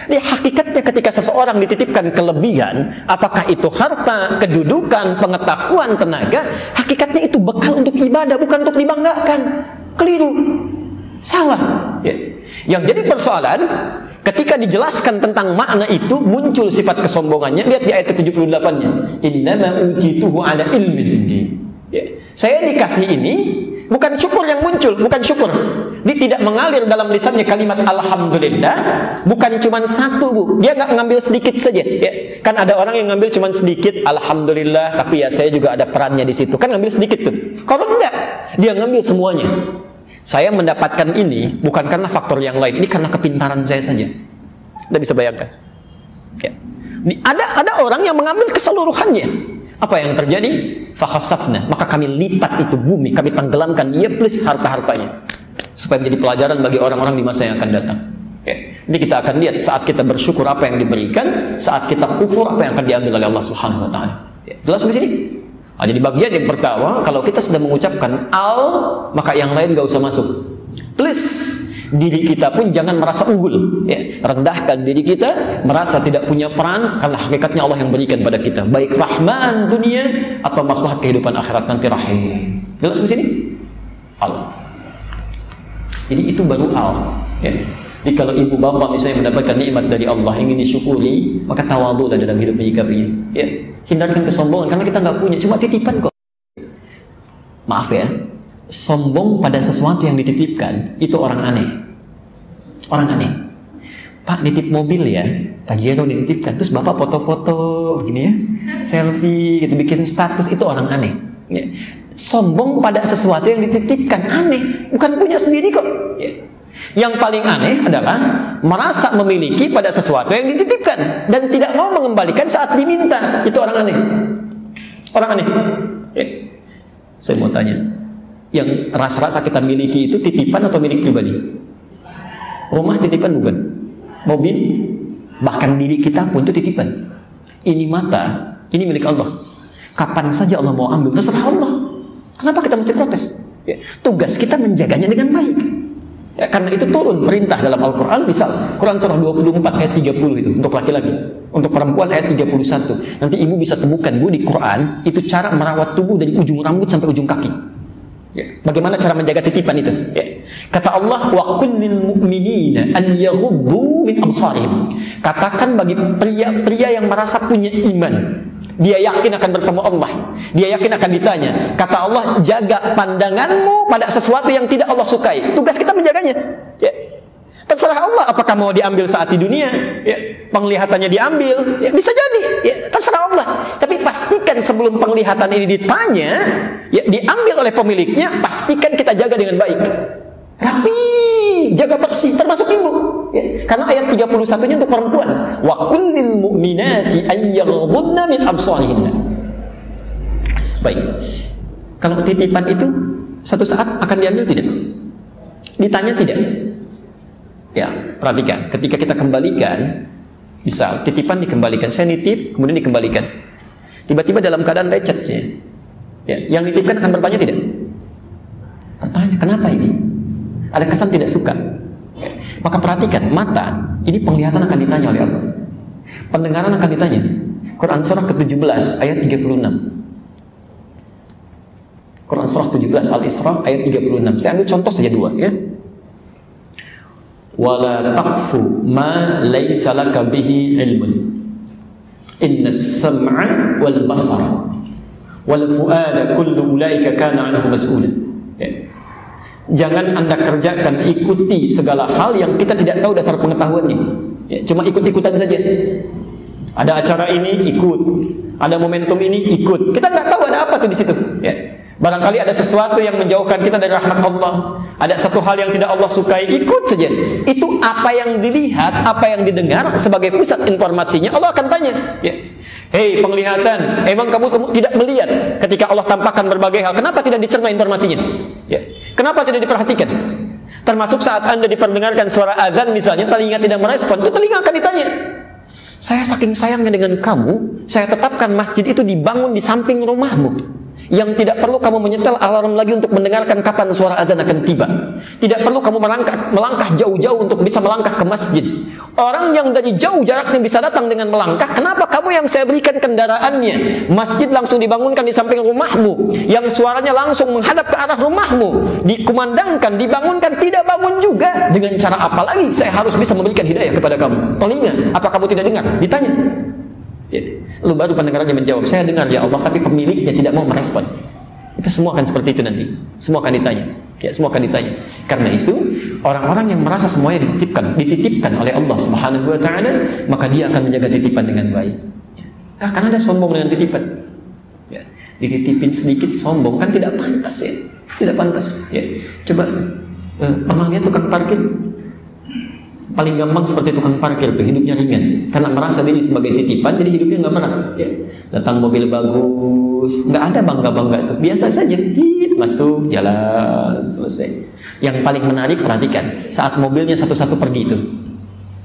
Di hakikatnya ketika seseorang dititipkan kelebihan, apakah itu harta, kedudukan, pengetahuan, tenaga, hakikatnya itu bekal untuk ibadah, bukan untuk dibanggakan. Keliru. Salah. Ya. Yang jadi persoalan ketika dijelaskan tentang makna itu muncul sifat kesombongannya. Lihat di ayat ke-78-nya. Innama ujituhu ala ilmin Ya. Saya dikasih ini bukan syukur yang muncul, bukan syukur. Dia tidak mengalir dalam lisannya kalimat alhamdulillah, bukan cuma satu, Bu. Dia nggak ngambil sedikit saja, ya. Kan ada orang yang ngambil cuma sedikit alhamdulillah, tapi ya saya juga ada perannya di situ. Kan ngambil sedikit tuh. Kalau enggak, dia ngambil semuanya. Saya mendapatkan ini bukan karena faktor yang lain, ini karena kepintaran saya saja. Anda bisa bayangkan. Ya. Ada ada orang yang mengambil keseluruhannya. Apa yang terjadi? Fakhasafna. Maka kami lipat itu bumi, kami tenggelamkan dia plus harta-hartanya. Supaya menjadi pelajaran bagi orang-orang di masa yang akan datang. Ya. Jadi kita akan lihat saat kita bersyukur apa yang diberikan, saat kita kufur apa yang akan diambil oleh Allah Subhanahu wa taala. Ya. Jelas di sini? Nah, jadi bagian yang pertama, kalau kita sudah mengucapkan al, maka yang lain gak usah masuk. Please, diri kita pun jangan merasa unggul. Ya. Rendahkan diri kita, merasa tidak punya peran, karena hakikatnya Allah yang berikan pada kita. Baik rahman dunia, atau masalah kehidupan akhirat nanti rahim. Jelas di sini? Al. Jadi itu baru al. Ya. Jadi kalau ibu bapak misalnya mendapatkan nikmat dari Allah ingin disyukuri, maka tawadu dalam hidup menyikapinya. Ya, hindarkan kesombongan karena kita nggak punya, cuma titipan kok. Maaf ya, sombong pada sesuatu yang dititipkan itu orang aneh. Orang aneh. Pak nitip mobil ya, Pak Jero dititipkan, terus bapak foto-foto begini ya, selfie gitu, bikin status itu orang aneh. Ya. Sombong pada sesuatu yang dititipkan aneh, bukan punya sendiri kok. Ya. Yang paling aneh adalah merasa memiliki pada sesuatu yang dititipkan dan tidak mau mengembalikan saat diminta. Itu orang aneh. Orang aneh. Ya. Saya mau tanya, yang rasa-rasa kita miliki itu titipan atau milik pribadi? Rumah titipan bukan? Mobil, bahkan diri kita pun itu titipan. Ini mata, ini milik Allah. Kapan saja Allah mau ambil, terserah Allah. Kenapa kita mesti protes? Ya. Tugas kita menjaganya dengan baik. Ya, karena itu turun perintah dalam Al-Quran, misal Quran surah 24 ayat 30 itu untuk laki-laki, untuk perempuan ayat 31. Nanti ibu bisa temukan bu di Quran itu cara merawat tubuh dari ujung rambut sampai ujung kaki. Ya. Bagaimana cara menjaga titipan itu? Ya. Kata Allah, wa kullil mu'minina an yaghuddu min absarihim. Katakan bagi pria-pria yang merasa punya iman, dia yakin akan bertemu Allah. Dia yakin akan ditanya. Kata Allah, jaga pandanganmu pada sesuatu yang tidak Allah sukai. Tugas kita menjaganya. Ya. Terserah Allah apakah mau diambil saat di dunia, ya, penglihatannya diambil, ya, bisa jadi, ya, terserah Allah. Tapi pastikan sebelum penglihatan ini ditanya, ya, diambil oleh pemiliknya, pastikan kita jaga dengan baik. Rapi, jaga bersih, termasuk ibu. Ya, karena ayat 31-nya untuk perempuan. Wa kullil mu'minati ayyaghdudna min absarihinna. Baik. Kalau titipan itu satu saat akan diambil tidak? Ditanya tidak? Ya, perhatikan. Ketika kita kembalikan, bisa titipan dikembalikan. Saya nitip, kemudian dikembalikan. Tiba-tiba dalam keadaan lecet ya. Yang nitipkan akan bertanya tidak? Bertanya, kenapa ini? Ada kesan tidak suka. Maka perhatikan, mata ini penglihatan akan ditanya oleh Allah. Pendengaran akan ditanya. Quran surah ke-17 ayat 36. Quran surah 17 Al-Isra ayat 36. Saya ambil contoh saja dua ya. Wala taqfu ma laysa laka bihi ilmun. Inna sam'a wal basara wal fuada kullu ulaika kana anhu mas'ula. Ya. Jangan Anda kerjakan, ikuti segala hal yang kita tidak tahu dasar pengetahuannya. Ya, cuma ikut-ikutan saja. Ada acara ini ikut, ada momentum ini ikut. Kita nggak tahu ada apa tuh di situ. Ya. Barangkali ada sesuatu yang menjauhkan kita dari rahmat Allah. Ada satu hal yang tidak Allah sukai, ikut saja. Itu apa yang dilihat, apa yang didengar sebagai pusat informasinya, Allah akan tanya. Ya. Hei penglihatan, emang kamu, kamu tidak melihat ketika Allah tampakkan berbagai hal. Kenapa tidak dicerna informasinya? Ya. Kenapa tidak diperhatikan? Termasuk saat anda diperdengarkan suara azan misalnya, telinga tidak merespon, itu telinga akan ditanya. Saya saking sayangnya dengan kamu, saya tetapkan masjid itu dibangun di samping rumahmu yang tidak perlu kamu menyetel alarm lagi untuk mendengarkan kapan suara azan akan tiba. Tidak perlu kamu melangkah melangkah jauh-jauh untuk bisa melangkah ke masjid. Orang yang dari jauh jaraknya bisa datang dengan melangkah, kenapa kamu yang saya berikan kendaraannya? Masjid langsung dibangunkan di samping rumahmu, yang suaranya langsung menghadap ke arah rumahmu, dikumandangkan, dibangunkan, tidak bangun juga. Dengan cara apa lagi saya harus bisa memberikan hidayah kepada kamu? Telinga, apa kamu tidak dengar? Ditanya. Ya. Lalu baru pendengarannya menjawab, saya dengar ya Allah, tapi pemiliknya tidak mau merespon. Itu semua akan seperti itu nanti. Semua akan ditanya. Ya, semua akan ditanya. Karena itu, orang-orang yang merasa semuanya dititipkan, dititipkan oleh Allah Subhanahu wa taala, maka dia akan menjaga titipan dengan baik. Ya. Karena ada sombong dengan titipan. Ya. Dititipin sedikit sombong kan tidak pantas ya. Tidak pantas. Ya. Coba eh, pernah lihat tukang parkir paling gampang seperti tukang parkir tuh hidupnya ringan. Karena merasa diri sebagai titipan jadi hidupnya nggak berat ya. datang mobil bagus. Nggak ada bangga bangga itu biasa saja. Hit masuk jalan selesai. Yang paling menarik perhatikan. Saat mobilnya satu-satu pergi itu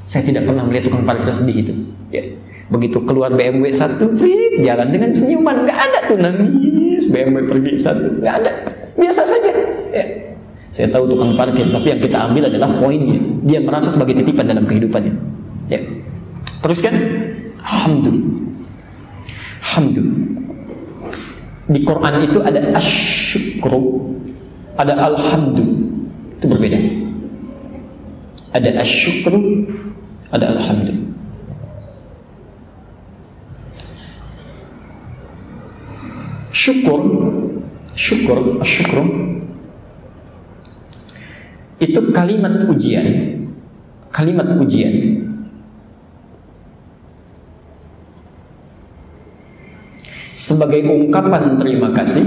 saya tidak pernah melihat tukang parkir sedih itu. Ya. begitu keluar BMW satu hit, jalan dengan senyuman. Nggak ada tuh nangis. BMW pergi satu nggak ada. Biasa saja. Ya saya tahu tukang parkir, tapi yang kita ambil adalah poinnya. Dia merasa sebagai titipan dalam kehidupannya. Ya. Teruskan. Alhamdulillah. Alhamdulillah. Di Quran itu ada asyukru, ada alhamdulillah. Itu berbeda. Ada asyukru, ada alhamdulillah. Syukur, syukur, asyukru itu kalimat pujian kalimat pujian sebagai ungkapan terima kasih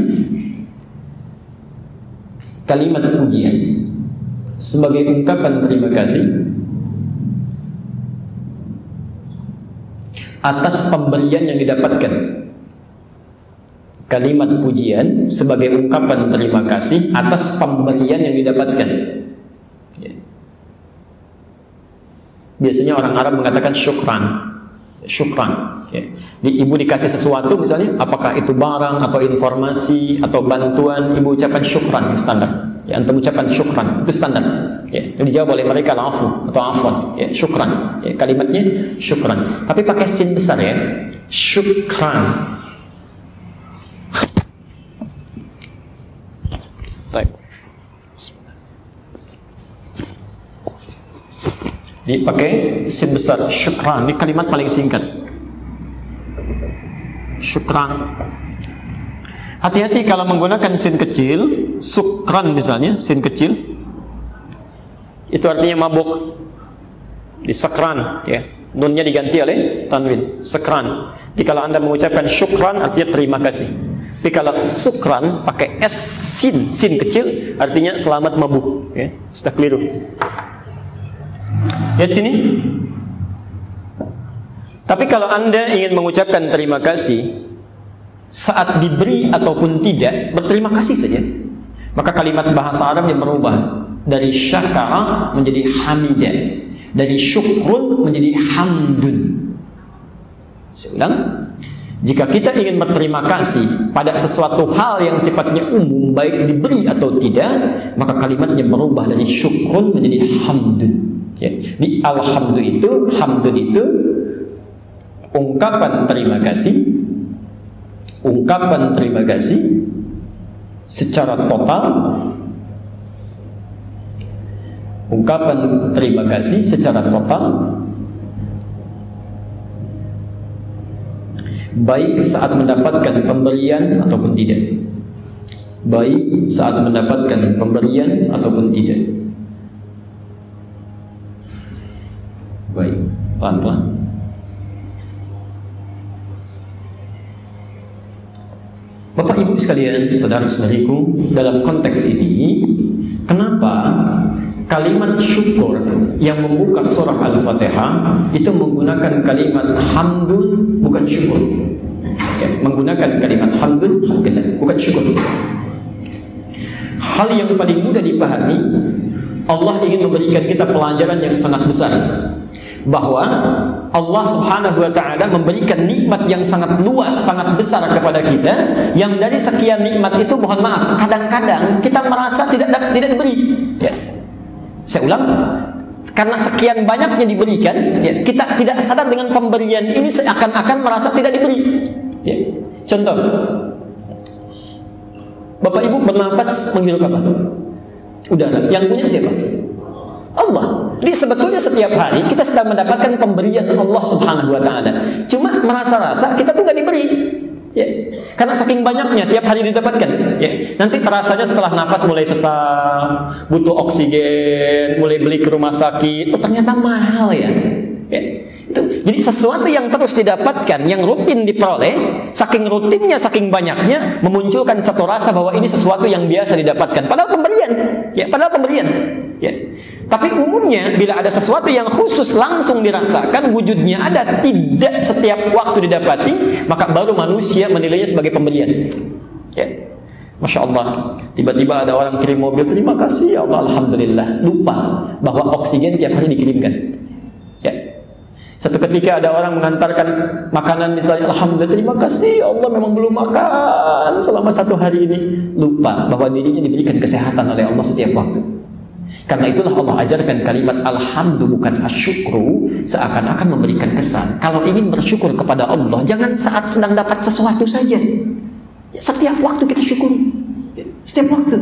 kalimat pujian sebagai ungkapan terima kasih atas pemberian yang didapatkan. Kalimat pujian sebagai ungkapan terima kasih atas pemberian yang didapatkan. Ya. Biasanya orang Arab mengatakan syukran. Syukran. Ya. Ibu dikasih sesuatu misalnya, apakah itu barang atau informasi atau bantuan, ibu ucapkan syukran standar. Ya, antum ucapkan syukran itu standar. Ya, dijawab oleh mereka lafu atau afwan. Ya, syukran. Ya, kalimatnya syukran. Tapi pakai sin besar ya. Syukran. Dipakai sin besar syukran. Ini kalimat paling singkat. Syukran. Hati-hati kalau menggunakan sin kecil, sukran misalnya, sin kecil, itu artinya mabuk. Di sekran, ya. Nunnya diganti oleh tanwin, sekran. Kalau anda mengucapkan syukran artinya terima kasih. Tapi kalau sukran pakai s sin, sin kecil artinya selamat mabuk. Ya. Sudah keliru. Lihat sini. Tapi kalau anda ingin mengucapkan terima kasih, saat diberi ataupun tidak berterima kasih saja. Maka kalimat bahasa Arab yang berubah dari syakara menjadi hamidah dari syukrun menjadi hamdun. Saya ulang. Jika kita ingin berterima kasih pada sesuatu hal yang sifatnya umum baik diberi atau tidak maka kalimatnya berubah dari syukrun menjadi hamdun ya. di alhamdulillah itu hamdun itu ungkapan terima kasih ungkapan terima kasih secara total ungkapan terima kasih secara total baik saat mendapatkan pemberian ataupun tidak baik saat mendapatkan pemberian ataupun tidak baik pelan-pelan Bapak Ibu sekalian, saudara-saudariku, dalam konteks ini, kenapa kalimat syukur yang membuka surah Al-Fatihah itu menggunakan kalimat hamdun bukan syukur. Ya, menggunakan kalimat hamdun bukan syukur. Hal yang paling mudah dipahami, Allah ingin memberikan kita pelajaran yang sangat besar bahwa Allah Subhanahu wa taala memberikan nikmat yang sangat luas, sangat besar kepada kita yang dari sekian nikmat itu mohon maaf, kadang-kadang kita merasa tidak tidak diberi. Ya. Saya ulang, karena sekian banyaknya diberikan, ya, kita tidak sadar dengan pemberian ini seakan-akan merasa tidak diberi. Ya. Contoh, Bapak Ibu bernafas menghirup apa? Udara. Yang punya siapa? Allah. Jadi sebetulnya setiap hari kita sedang mendapatkan pemberian Allah Subhanahu wa taala. Cuma merasa-rasa kita tuh gak diberi. Ya. Karena saking banyaknya tiap hari didapatkan. Ya. Nanti terasanya setelah nafas mulai sesak, butuh oksigen, mulai beli ke rumah sakit, oh ternyata mahal ya. ya. Itu. Jadi sesuatu yang terus didapatkan, yang rutin diperoleh, saking rutinnya, saking banyaknya, memunculkan satu rasa bahwa ini sesuatu yang biasa didapatkan. Padahal pemberian, ya, padahal pemberian. Ya. Tapi umumnya bila ada sesuatu yang khusus langsung dirasakan wujudnya ada tidak setiap waktu didapati maka baru manusia menilainya sebagai pemberian. Ya. Masya Allah Tiba-tiba ada orang kirim mobil Terima kasih ya Allah Alhamdulillah Lupa bahwa oksigen tiap hari dikirimkan Satu ketika ada orang mengantarkan Makanan misalnya Alhamdulillah terima kasih Allah memang belum makan Selama satu hari ini Lupa bahwa dirinya diberikan kesehatan oleh Allah setiap waktu karena itulah Allah ajarkan kalimat alhamdulillah bukan asyukru seakan-akan memberikan kesan. Kalau ingin bersyukur kepada Allah, jangan saat sedang dapat sesuatu saja. Ya, setiap waktu kita syukur. Ya, setiap waktu.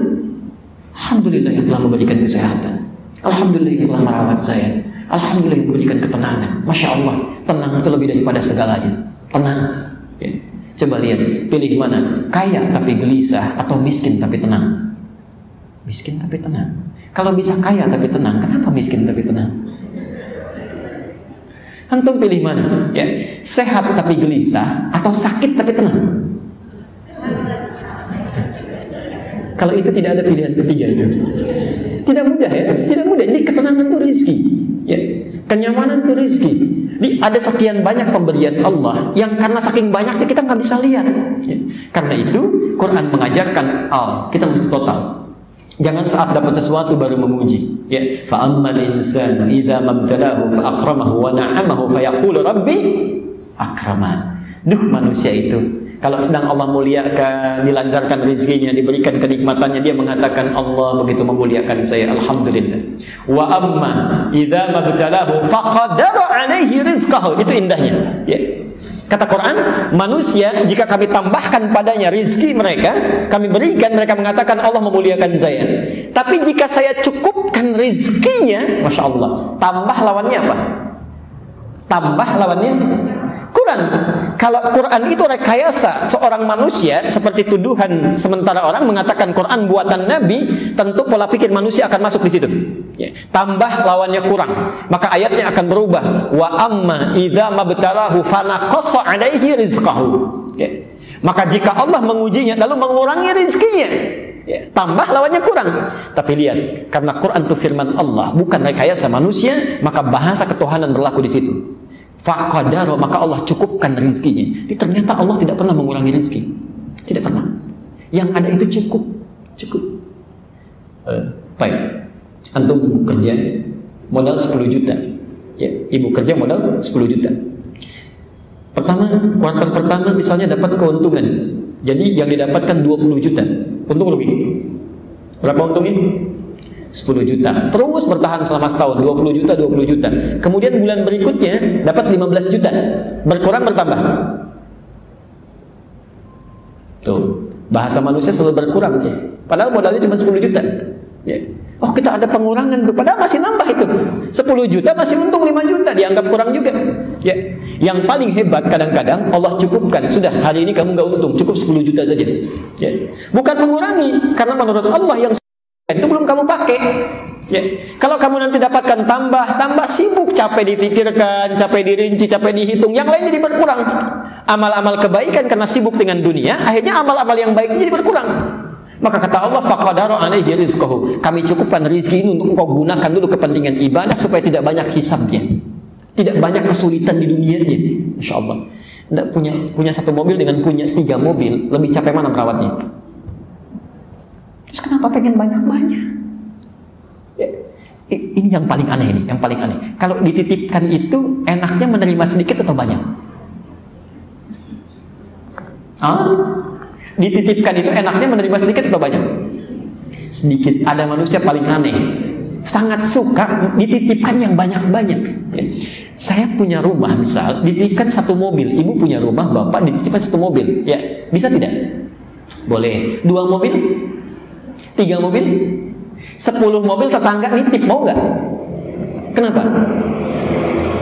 Alhamdulillah yang telah memberikan kesehatan. Alhamdulillah yang telah merawat saya. Alhamdulillah yang memberikan ketenangan. Masya Allah, tenang itu lebih daripada segalanya. Tenang. Ya. Coba lihat, pilih mana? Kaya tapi gelisah atau miskin tapi tenang? Miskin tapi tenang. Kalau bisa kaya tapi tenang, kenapa miskin tapi tenang? Antum pilih mana? Ya, sehat tapi gelisah atau sakit tapi tenang? Kalau itu tidak ada pilihan ketiga itu. Tidak mudah ya, tidak mudah. Ini ketenangan itu rezeki. Ya, kenyamanan itu rizki. Ada sekian banyak pemberian Allah yang karena saking banyaknya kita nggak bisa lihat. Ya. Karena itu Quran mengajarkan, oh, kita mesti total. Jangan saat dapat sesuatu baru memuji. Ya, fa ammal insanu idza mabtalahu fa akramahu wa na'amahu fa yaqulu rabbi akraman. Duh manusia itu kalau sedang Allah muliakan, dilancarkan rezekinya, diberikan kenikmatannya, dia mengatakan Allah begitu memuliakan saya. Alhamdulillah. Wa amma idza mabtalahu faqadara alaihi rizqahu. Itu indahnya. Ya. Kata Quran, manusia jika kami tambahkan padanya rizki mereka, kami berikan, mereka mengatakan Allah memuliakan saya. Tapi jika saya cukupkan rizkinya, Masya Allah, tambah lawannya apa? Tambah lawannya kurang. Kalau Quran itu rekayasa seorang manusia seperti tuduhan sementara orang mengatakan Quran buatan Nabi, tentu pola pikir manusia akan masuk di situ. Ya. Tambah lawannya kurang, maka ayatnya akan berubah. Wa amma idza mabtarahu fanaqassa alaihi rizqahu. Ya. Maka jika Allah mengujinya lalu mengurangi rizkinya, ya, tambah lawannya kurang. Tapi lihat, karena Quran itu firman Allah, bukan rekayasa manusia, maka bahasa ketuhanan berlaku di situ. Fakadaro maka Allah cukupkan rizkinya. Ini ternyata Allah tidak pernah mengurangi rizki. Tidak pernah. Yang ada itu cukup. Cukup. Uh, baik. Antum kerja modal 10 juta. Ya, ibu kerja modal 10 juta. Pertama, kuartal pertama misalnya dapat keuntungan. Jadi yang didapatkan 20 juta. Untung lebih. Berapa untungnya? 10 juta. Terus bertahan selama setahun 20 juta, 20 juta. Kemudian bulan berikutnya dapat 15 juta. Berkurang bertambah. Tuh, bahasa manusia selalu berkurang ya. Padahal modalnya cuma 10 juta. Ya. Oh kita ada pengurangan padahal masih nambah itu 10 juta masih untung 5 juta dianggap kurang juga ya yang paling hebat kadang-kadang Allah cukupkan sudah hari ini kamu nggak untung cukup 10 juta saja ya bukan mengurangi karena menurut Allah yang itu belum kamu pakai. Ya. Kalau kamu nanti dapatkan tambah, tambah sibuk, capek difikirkan, capek dirinci, capek dihitung, yang lain jadi berkurang. Amal-amal kebaikan karena sibuk dengan dunia, akhirnya amal-amal yang baik jadi berkurang. Maka kata Allah, faqadara alaihi rizqahu. Kami cukupkan rizki ini untuk engkau gunakan dulu kepentingan ibadah supaya tidak banyak hisabnya. Tidak banyak kesulitan di dunianya. Masya Allah. Punya punya satu mobil dengan punya tiga mobil, lebih capek mana merawatnya? Terus kenapa pengen banyak-banyak? Ya, ini yang paling aneh ini, yang paling aneh. Kalau dititipkan itu enaknya menerima sedikit atau banyak? Ah? Dititipkan itu enaknya menerima sedikit atau banyak? Sedikit. Ada manusia paling aneh. Sangat suka dititipkan yang banyak-banyak. Ya. Saya punya rumah misal, dititipkan satu mobil. Ibu punya rumah, bapak dititipkan satu mobil. Ya, bisa tidak? Boleh. Dua mobil? Tiga mobil? Sepuluh mobil tetangga nitip, mau nggak? Kenapa?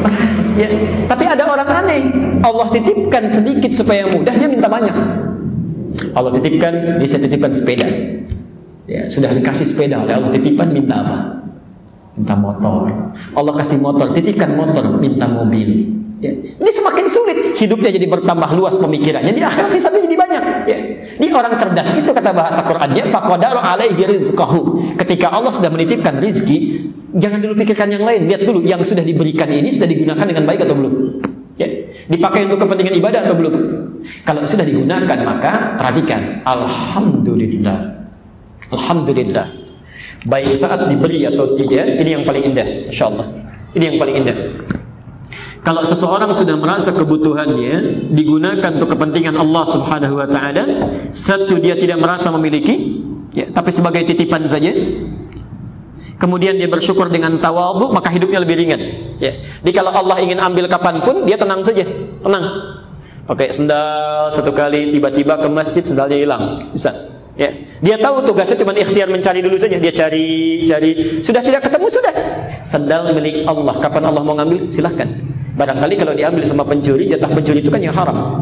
ya, tapi ada orang aneh. Allah titipkan sedikit supaya mudah, dia minta banyak. Allah titipkan, dia titipkan sepeda. Ya, sudah dikasih sepeda oleh Allah titipan minta apa? Minta motor. Allah kasih motor, titipkan motor, minta mobil. Ya. Ini semakin sulit hidupnya jadi bertambah luas pemikirannya. Di akhirat hisabnya jadi banyak. Ya. Di orang cerdas itu kata bahasa Qurannya faqadaru alaihi rizqahu. Ketika Allah sudah menitipkan rizki, jangan dulu pikirkan yang lain. Lihat dulu yang sudah diberikan ini sudah digunakan dengan baik atau belum. Ya. Dipakai untuk kepentingan ibadah atau belum? Kalau sudah digunakan maka perhatikan. Alhamdulillah. Alhamdulillah. Baik saat diberi atau tidak, ini yang paling indah, insya Allah. Ini yang paling indah. Kalau seseorang sudah merasa kebutuhannya digunakan untuk kepentingan Allah Subhanahu wa taala, satu dia tidak merasa memiliki, ya, tapi sebagai titipan saja. Kemudian dia bersyukur dengan tawadhu, maka hidupnya lebih ringan. Ya. Jadi kalau Allah ingin ambil kapan pun, dia tenang saja, tenang. Pakai sendal satu kali, tiba-tiba ke masjid sendalnya hilang, bisa. Ya. Dia tahu tugasnya cuma ikhtiar mencari dulu saja. Dia cari, cari. Sudah tidak ketemu sudah. Sendal milik Allah. Kapan Allah mau ngambil? Silahkan. Barangkali kalau diambil sama pencuri, jatah pencuri itu kan yang haram.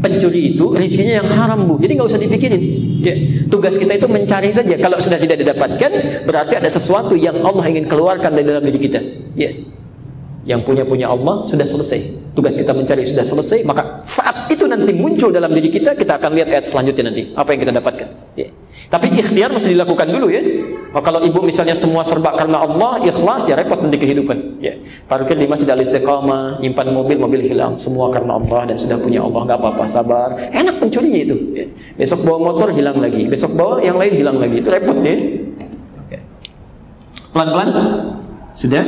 Pencuri itu rezekinya yang haram bu, jadi nggak usah dipikirin. Ya, tugas kita itu mencari saja. Kalau sudah tidak didapatkan, berarti ada sesuatu yang Allah ingin keluarkan dari dalam diri kita. Ya, yang punya punya Allah sudah selesai. Tugas kita mencari sudah selesai, maka saat nanti muncul dalam diri kita, kita akan lihat ayat selanjutnya nanti apa yang kita dapatkan. Ya. Tapi ikhtiar mesti dilakukan dulu ya. Kalau ibu misalnya semua serba karena Allah, ikhlas ya repot nanti kehidupan. Ya. Parkir di masjid al istiqamah, nyimpan mobil, mobil hilang, semua karena Allah dan sudah punya Allah, nggak apa-apa, sabar. Enak pencurinya itu. Ya. Besok bawa motor hilang lagi, besok bawa yang lain hilang lagi, itu repot ya. ya. Pelan-pelan, sudah.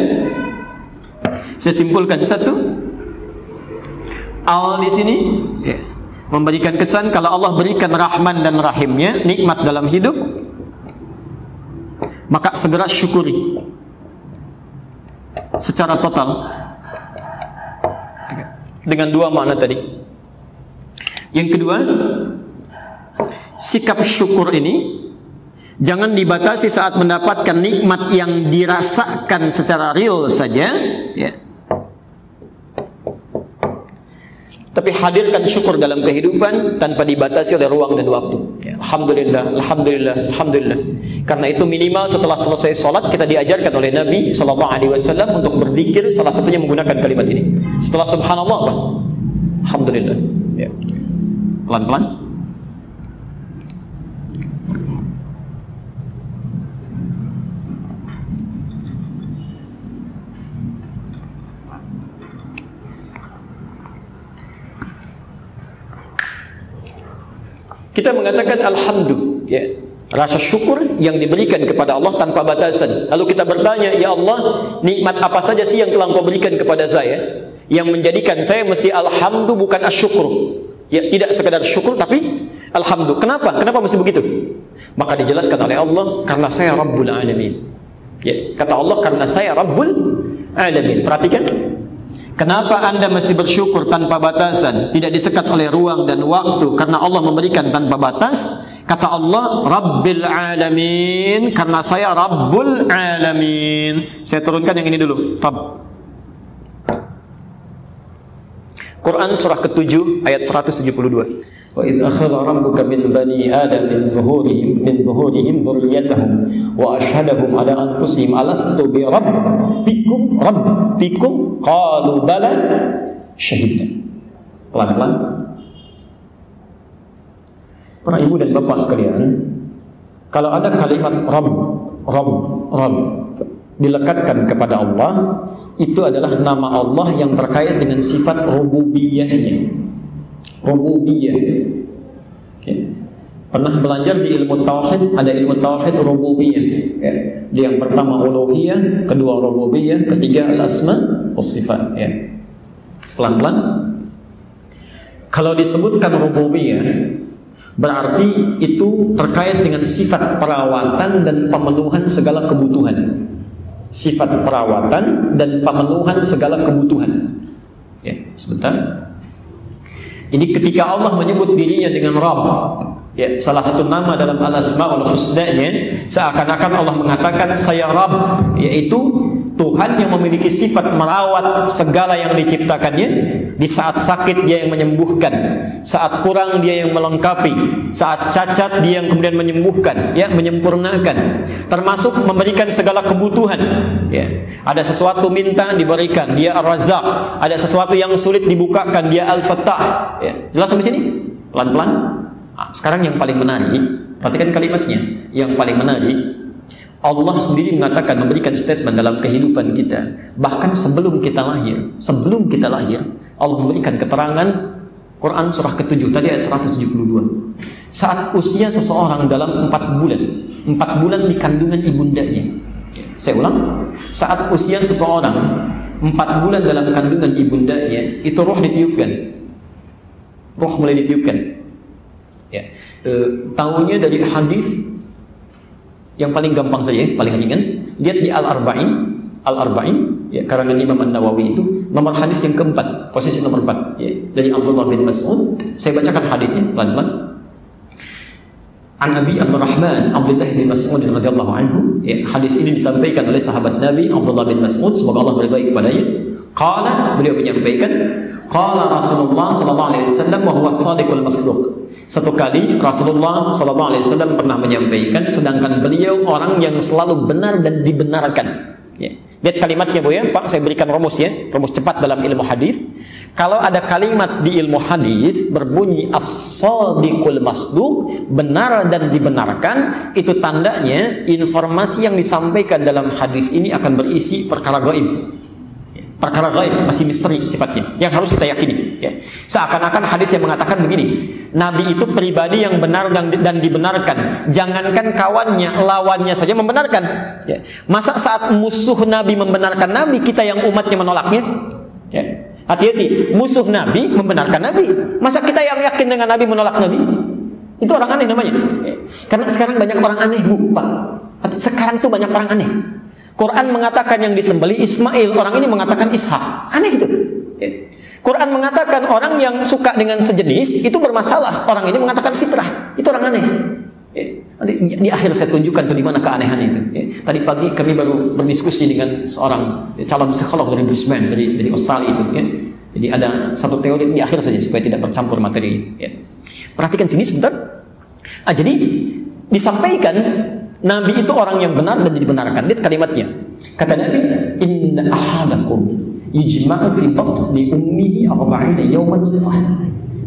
Saya simpulkan satu. Al di sini ya, memberikan kesan kalau Allah berikan Rahman dan Rahimnya nikmat dalam hidup maka segera syukuri secara total dengan dua makna tadi. Yang kedua, sikap syukur ini jangan dibatasi saat mendapatkan nikmat yang dirasakan secara real saja, ya. Tapi hadirkan syukur dalam kehidupan tanpa dibatasi oleh ruang dan waktu. Ya, alhamdulillah, alhamdulillah, alhamdulillah. Karena itu minimal setelah selesai sholat kita diajarkan oleh Nabi Shallallahu Alaihi Wasallam untuk berzikir salah satunya menggunakan kalimat ini. Setelah Subhanallah apa? Alhamdulillah. Ya. Pelan-pelan. Kita mengatakan alhamdulillah, ya. Rasa syukur yang diberikan kepada Allah tanpa batasan. Lalu kita bertanya, "Ya Allah, nikmat apa saja sih yang telah Engkau berikan kepada saya yang menjadikan saya mesti alhamdulillah bukan asyukur?" Ya, tidak sekedar syukur tapi alhamdulillah. Kenapa? Kenapa mesti begitu? Maka dijelaskan oleh Allah, "Karena saya Rabbul Alamin." Ya, kata Allah, "Karena saya Rabbul Alamin." Perhatikan, Kenapa Anda mesti bersyukur tanpa batasan, tidak disekat oleh ruang dan waktu karena Allah memberikan tanpa batas? Kata Allah, Rabbil Alamin, karena saya Rabbul Alamin. Saya turunkan yang ini dulu. Rabb. Quran surah ke-7 ayat 172. وإذ أخذ ربك من بني آدم من ظهورهم من ظهورهم ذريتهم وأشهدهم على أنفسهم ألست بربكم ربكم قالوا بلى شهدنا pelan-pelan para ibu dan bapak sekalian kalau ada kalimat Rabb Rabb Rabb dilekatkan kepada Allah itu adalah nama Allah yang terkait dengan sifat rububiyahnya rububiyah. Okay. Pernah belajar di ilmu tauhid, ada ilmu tauhid rububiyah. Ya. Yang pertama uluhiyah, kedua rububiyah, ketiga al-asma sifat, ya. Pelan-pelan. Kalau disebutkan rububiyah, berarti itu terkait dengan sifat perawatan dan pemenuhan segala kebutuhan. Sifat perawatan dan pemenuhan segala kebutuhan. Ya, sebentar. Jadi ketika Allah menyebut dirinya dengan Rabb, ya, salah satu nama dalam al-asmaul husna-nya seakan-akan Allah mengatakan saya Rabb, yaitu Tuhan yang memiliki sifat merawat segala yang diciptakannya di saat sakit dia yang menyembuhkan saat kurang dia yang melengkapi saat cacat dia yang kemudian menyembuhkan ya menyempurnakan termasuk memberikan segala kebutuhan ya. Ada sesuatu minta diberikan dia ar-razzaq. Ada sesuatu yang sulit dibukakan dia al-fattah ya. Jelas sampai sini? Pelan-pelan? Nah, sekarang yang paling menarik perhatikan kalimatnya. Yang paling menarik Allah sendiri mengatakan memberikan statement dalam kehidupan kita. Bahkan sebelum kita lahir sebelum kita lahir Allah memberikan keterangan Quran surah ke-7 tadi ayat 172 saat usia seseorang dalam 4 bulan 4 bulan di kandungan ibundanya. Saya ulang. Saat usia seseorang 4 bulan dalam kandungan ibundanya itu roh ditiupkan. Roh mulai ditiupkan. Ya. E, tahunya dari hadis yang paling gampang saja, paling ringan. Lihat di Al-Arba'in, Al-Arba'in, ya, karangan Imam An-Nawawi itu, nomor hadis yang keempat, posisi nomor empat, ya, dari Abdullah bin Mas'ud. Saya bacakan hadisnya pelan-pelan. An Abi Abdurrahman Abdullah bin Mas'ud radhiyallahu anhu. Ya, hadis ini disampaikan oleh sahabat Nabi Abdullah bin Mas'ud semoga Allah berbaik kepadanya. Qala beliau menyampaikan, qala Rasulullah sallallahu alaihi wasallam wa huwa shadiqul masduq. Satu kali Rasulullah Sallallahu Alaihi Wasallam pernah menyampaikan, sedangkan beliau orang yang selalu benar dan dibenarkan. Ya. Lihat kalimatnya bu ya, Pak. Saya berikan rumus ya, rumus cepat dalam ilmu hadis. Kalau ada kalimat di ilmu hadis berbunyi as-sadiqul masduq, benar dan dibenarkan, itu tandanya informasi yang disampaikan dalam hadis ini akan berisi perkara gaib. Perkara gaib masih misteri sifatnya yang harus kita yakini ya. Seakan-akan hadis yang mengatakan begini, Nabi itu pribadi yang benar dan, dan dibenarkan. Jangankan kawannya, lawannya saja membenarkan. Ya. Masa saat musuh Nabi membenarkan Nabi, kita yang umatnya menolaknya? Ya. Hati-hati, musuh Nabi membenarkan Nabi. Masa kita yang yakin dengan Nabi menolak Nabi? Itu orang aneh namanya. Karena sekarang banyak orang aneh, Bu, Pak. Sekarang tuh banyak orang aneh. Quran mengatakan yang disembeli Ismail, orang ini mengatakan Ishak. Aneh gitu. Quran mengatakan orang yang suka dengan sejenis itu bermasalah. Orang ini mengatakan fitrah. Itu orang aneh. Nanti di akhir saya tunjukkan tuh di mana keanehan itu. Ya. Tadi pagi kami baru berdiskusi dengan seorang calon psikolog dari Brisbane dari dari Australia itu. Ya. Jadi ada satu teori di akhir saja supaya tidak bercampur materi. Ya. Perhatikan sini sebentar. Ah, jadi disampaikan Nabi itu orang yang benar dan dibenarkan. Lihat kalimatnya. Kata Nabi, Inna ahadakum yujma'u fi batni ummihi arba'ina yawman nutfah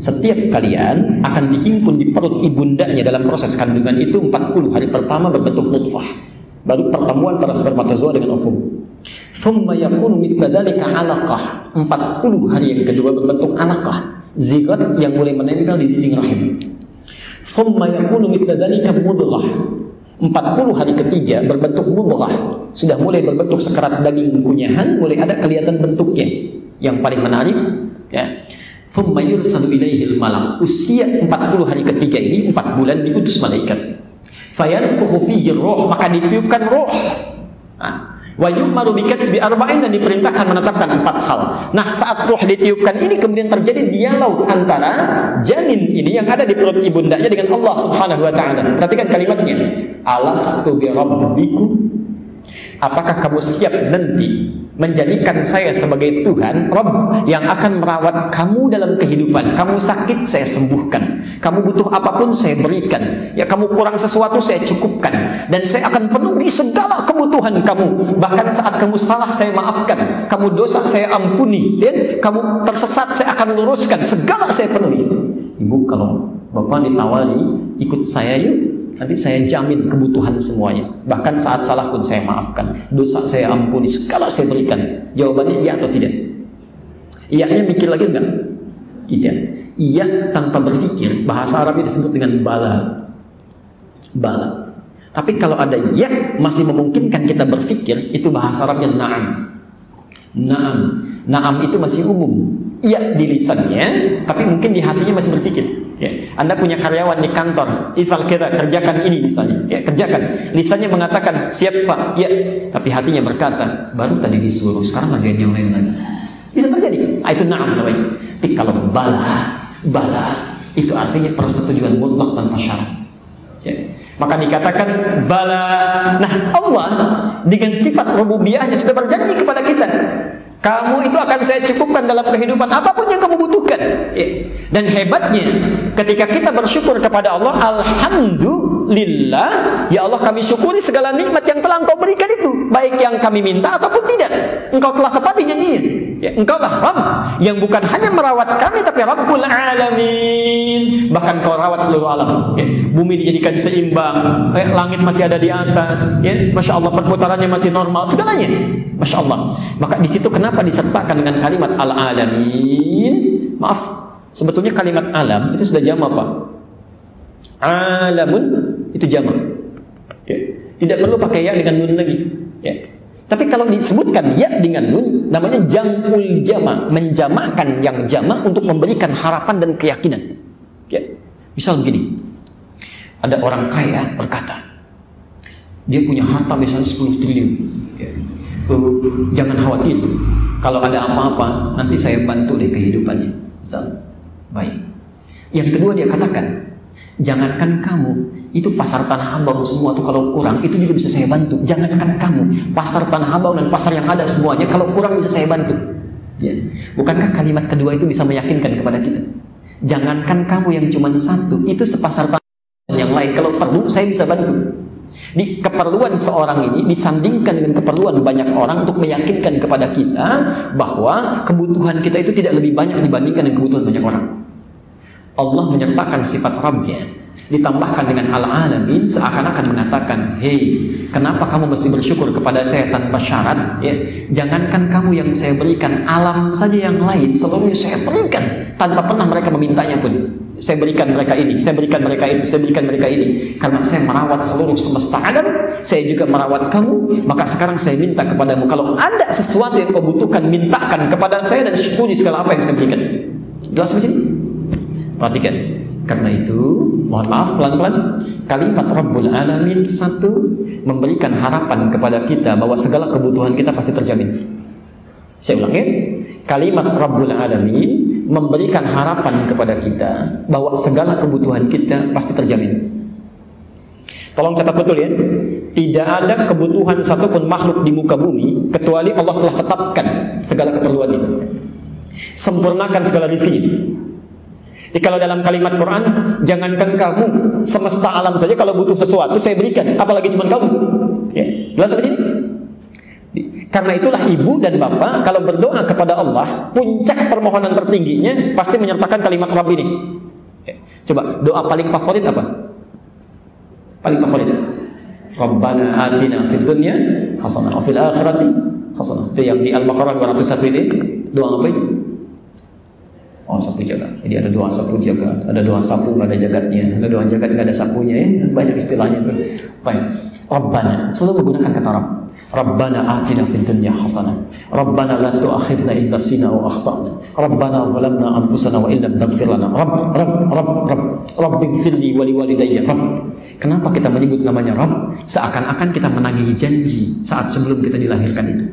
setiap kalian akan dihimpun di perut ibundanya dalam proses kandungan itu 40 hari pertama berbentuk nutfah. Baru pertemuan antara spermatozoa dengan ovum. Thumma yakunu mithla dhalika 'alaqah. 40 hari yang kedua berbentuk alaqah. Zigot yang mulai menempel di dinding rahim. Thumma yakunu mithla dhalika mudghah 40 hari ketiga berbentuk mudghah sudah mulai berbentuk sekerat daging kunyahan mulai ada kelihatan bentuknya yang paling menarik ya Thumma yursalu ilaihil malak. Usia 40 hari ketiga ini 4 bulan diutus malaikat. Fayanfukhu fihi roh, maka ditiupkan roh. Nah, Wa yu'maru bikatsbi arba'in dan diperintahkan menetapkan empat hal. Nah, saat roh ditiupkan ini kemudian terjadi dialog antara janin ini yang ada di perut ibundanya dengan Allah Subhanahu wa taala. Perhatikan kalimatnya. Alastu bi rabbikum Apakah kamu siap nanti menjadikan saya sebagai Tuhan, Rob yang akan merawat kamu dalam kehidupan? Kamu sakit, saya sembuhkan. Kamu butuh apa pun, saya berikan. Ya, kamu kurang sesuatu, saya cukupkan. Dan saya akan penuhi segala kebutuhan kamu. Bahkan saat kamu salah, saya maafkan. Kamu dosa, saya ampuni. Dan kamu tersesat, saya akan luruskan. Segala saya penuhi. Ibu, kalau Bapak ditawari, ikut saya yuk Nanti saya jamin kebutuhan semuanya. Bahkan saat salah pun saya maafkan. Dosa saya ampuni, segala saya berikan. Jawabannya iya atau tidak? Iya-nya mikir lagi enggak? Tidak. Iya tanpa berpikir, bahasa Arab disebut dengan bala. Bala. Tapi kalau ada iya masih memungkinkan kita berpikir, itu bahasa Arabnya na'am. Na'am. Na'am itu masih umum. Iya di lisannya, tapi mungkin di hatinya masih berpikir. Ya, Anda punya karyawan di kantor, ifal kita kerjakan ini misalnya, ya kerjakan. Lisannya mengatakan siap pak, ya, tapi hatinya berkata baru tadi disuruh, sekarang lagi yang lain lagi. Bisa terjadi. Ah, itu naam namanya. Tapi kalau bala, bala itu artinya persetujuan mutlak tanpa syarat. Ya. Maka dikatakan bala. Nah Allah dengan sifat rububiyahnya sudah berjanji kepada kita kamu itu akan saya cukupkan dalam kehidupan apa pun yang kamu butuhkan. Ya. Dan hebatnya, ketika kita bersyukur kepada Allah, Alhamdulillah, ya Allah kami syukuri segala nikmat yang telah engkau berikan itu. Baik yang kami minta ataupun tidak. Engkau telah tepati janjinya. Ya, engkau lah Rabb yang bukan hanya merawat kami, tapi Rabbul Alamin. Bahkan kau rawat seluruh alam. Ya. Bumi dijadikan seimbang, ya. langit masih ada di atas. Ya. Masya Allah perputarannya masih normal, segalanya. Masya Allah. Maka di situ kenapa disertakan dengan kalimat al-alamin? Maaf, sebetulnya kalimat alam itu sudah jama Pak. Alamun itu jama. Ya. Tidak perlu pakai ya dengan nun lagi. Ya. Tapi kalau disebutkan ya dengan nun, namanya jamul jama, menjamakan yang jama untuk memberikan harapan dan keyakinan. Ya. Misal begini, ada orang kaya berkata, dia punya harta misalnya 10 triliun. Ya. Uh, jangan khawatir, kalau ada apa-apa, nanti saya bantu deh kehidupannya. Misal, baik. Yang kedua dia katakan, jangankan kamu, itu pasar tanah abang semua tuh kalau kurang, itu juga bisa saya bantu. Jangankan kamu, pasar tanah abang dan pasar yang ada semuanya, kalau kurang bisa saya bantu. Ya. Bukankah kalimat kedua itu bisa meyakinkan kepada kita? Jangankan kamu yang cuma satu, itu sepasar tanah yang lain. Kalau perlu, saya bisa bantu. Di keperluan seorang ini disandingkan dengan keperluan banyak orang untuk meyakinkan kepada kita bahwa kebutuhan kita itu tidak lebih banyak dibandingkan dengan kebutuhan banyak orang. Allah menyertakan sifat Rabbnya ditambahkan dengan al-alamin seakan-akan mengatakan hei kenapa kamu mesti bersyukur kepada saya tanpa syarat ya jangankan kamu yang saya berikan alam saja yang lain seluruhnya saya berikan tanpa pernah mereka memintanya pun saya berikan mereka ini, saya berikan mereka itu, saya berikan mereka ini. Karena saya merawat seluruh semesta alam, saya juga merawat kamu, maka sekarang saya minta kepadamu. Kalau ada sesuatu yang kau butuhkan, mintakan kepada saya dan syukuri segala apa yang saya berikan. Jelas di sini? Perhatikan. Karena itu, mohon maaf pelan-pelan, kalimat Rabbul Alamin satu memberikan harapan kepada kita bahwa segala kebutuhan kita pasti terjamin. Saya ulangi, kalimat Rabbul Alamin memberikan harapan kepada kita bahwa segala kebutuhan kita pasti terjamin. Tolong catat betul ya. Tidak ada kebutuhan satupun makhluk di muka bumi kecuali Allah telah tetapkan segala keperluan ini. Sempurnakan segala rezeki. Jadi kalau dalam kalimat Quran, jangankan kamu semesta alam saja kalau butuh sesuatu saya berikan, apalagi cuma kamu. Ya. Jelas sampai sini? Karena itulah ibu dan bapak kalau berdoa kepada Allah, puncak permohonan tertingginya pasti menyertakan kalimat Rabb ini. Coba doa paling favorit apa? Paling favorit. Rabbana atina fid dunya hasanah wa fil akhirati hasanah. Itu yang di Al-Baqarah 201 ini doa apa itu? Oh sapu jaga. Jadi ada doa sapu jaga, ada doa sapu ada jagatnya, ada doa jagat nggak ada sapunya ya. Banyak istilahnya tuh. Baik. Rabbana selalu menggunakan kata Rabb. Rabbana atina fid dunya hasanah. Rabbana la tu'akhidna in nasina aw akhtana. Rabbana zalamna anfusana wa illam taghfir lana. Rabb, Rabb, Rabb, Rabb. Rabbighfirli wa liwalidayya. Rabb. Kenapa kita menyebut namanya Rabb? Seakan-akan kita menagih janji saat sebelum kita dilahirkan itu.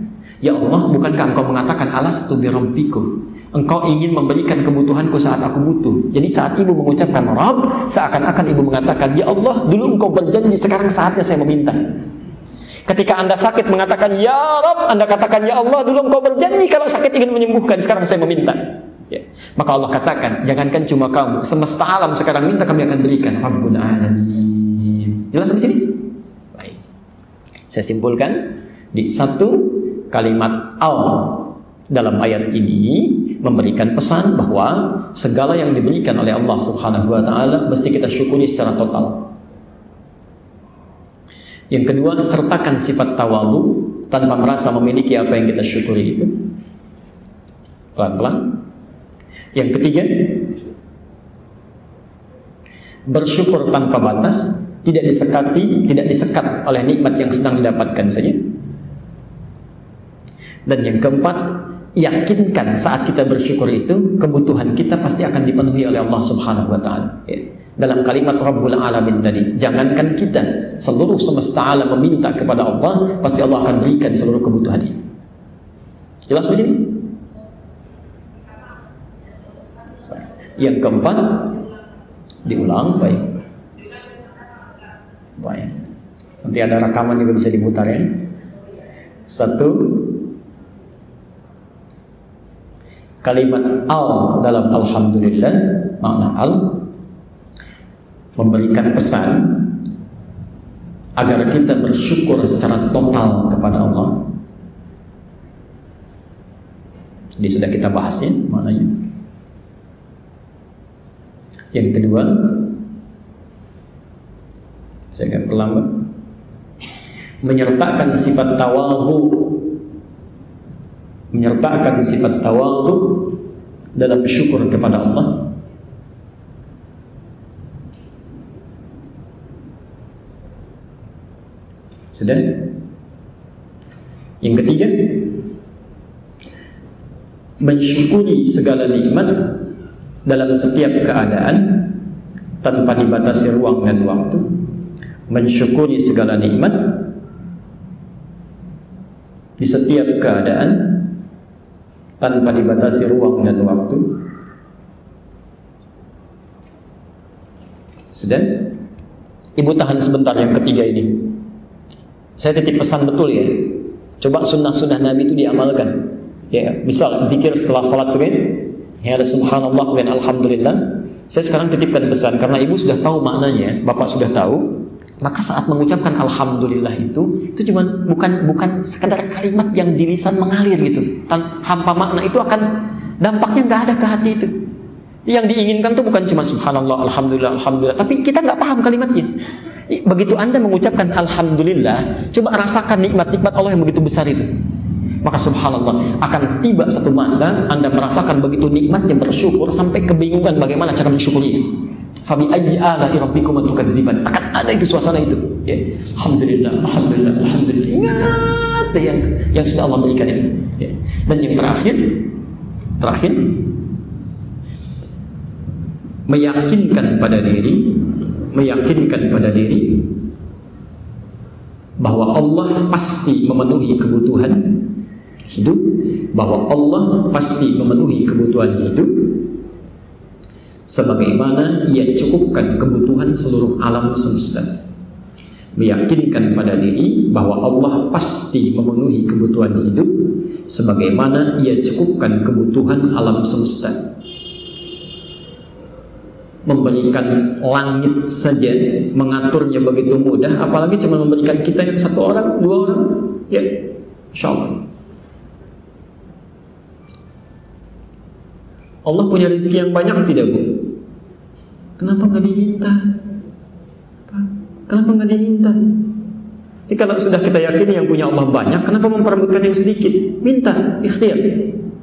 Ya Allah, bukankah engkau mengatakan alastu bi rabbikum? Engkau ingin memberikan kebutuhanku saat aku butuh. Jadi saat ibu mengucapkan Rabb, seakan-akan ibu mengatakan, Ya Allah, dulu engkau berjanji, sekarang saatnya saya meminta. Ketika anda sakit mengatakan Ya Rob, anda katakan Ya Allah dulu engkau berjanji kalau sakit ingin menyembuhkan sekarang saya meminta. Ya. Maka Allah katakan jangankan cuma kamu semesta alam sekarang minta kami akan berikan Rabbul Alamin. Jelas sampai sini? Baik. Saya simpulkan di satu kalimat al dalam ayat ini memberikan pesan bahwa segala yang diberikan oleh Allah Subhanahu wa taala mesti kita syukuri secara total. Yang kedua, sertakan sifat tawadu tanpa merasa memiliki apa yang kita syukuri itu. Pelan-pelan. Yang ketiga, bersyukur tanpa batas, tidak disekati, tidak disekat oleh nikmat yang sedang didapatkan saja. Dan yang keempat, yakinkan saat kita bersyukur itu kebutuhan kita pasti akan dipenuhi oleh Allah Subhanahu wa taala. Ya dalam kalimat Rabbul Alamin tadi. Jangankan kita, seluruh semesta alam meminta kepada Allah, pasti Allah akan berikan seluruh kebutuhannya. Jelas di sini? Yang keempat, diulang baik. Baik. Nanti ada rekaman juga bisa diputar ya. Satu, kalimat al dalam alhamdulillah makna al memberikan pesan agar kita bersyukur secara total kepada Allah. Jadi sudah kita bahas ya maknanya. Yang kedua, saya akan perlambat menyertakan sifat tawadhu menyertakan sifat tawadhu dalam syukur kepada Allah Sudah? Yang ketiga, mensyukuri segala nikmat dalam setiap keadaan tanpa dibatasi ruang dan waktu. Mensyukuri segala nikmat di setiap keadaan tanpa dibatasi ruang dan waktu. Sudah? Ibu tahan sebentar yang ketiga ini. Saya titip pesan betul ya. Coba sunnah-sunnah Nabi itu diamalkan. Ya, misal zikir setelah sholat tuh kan. Ya ada subhanallah dan alhamdulillah. Saya sekarang titipkan pesan karena ibu sudah tahu maknanya, bapak sudah tahu. Maka saat mengucapkan alhamdulillah itu itu cuma bukan bukan sekadar kalimat yang di lisan mengalir gitu. Tan hampa makna itu akan dampaknya nggak ada ke hati itu. Yang diinginkan tuh bukan cuma subhanallah, alhamdulillah, alhamdulillah, tapi kita nggak paham kalimatnya. Begitu Anda mengucapkan alhamdulillah, coba rasakan nikmat-nikmat Allah yang begitu besar itu. Maka subhanallah akan tiba satu masa Anda merasakan begitu nikmatnya bersyukur sampai kebingungan bagaimana cara mensyukurinya. Fabi ayyi ala rabbikum tukadziban. Akan ada itu suasana itu. Ya. Alhamdulillah, alhamdulillah, alhamdulillah. Ingat yang yang sudah Allah berikan itu. Ya. Dan yang terakhir terakhir meyakinkan pada diri meyakinkan pada diri bahwa Allah pasti memenuhi kebutuhan hidup bahwa Allah pasti memenuhi kebutuhan hidup sebagaimana ia cukupkan kebutuhan seluruh alam semesta. Meyakinkan pada diri bahwa Allah pasti memenuhi kebutuhan hidup sebagaimana ia cukupkan kebutuhan alam semesta. Memberikan langit saja mengaturnya begitu mudah apalagi cuma memberikan kita yang satu orang dua orang ya insya Allah Allah punya rezeki yang banyak tidak bu? Kenapa nggak diminta? Kenapa nggak diminta? Jadi kalau sudah kita yakin yang punya Allah banyak, kenapa memperebutkan yang sedikit? Minta, ikhtiar.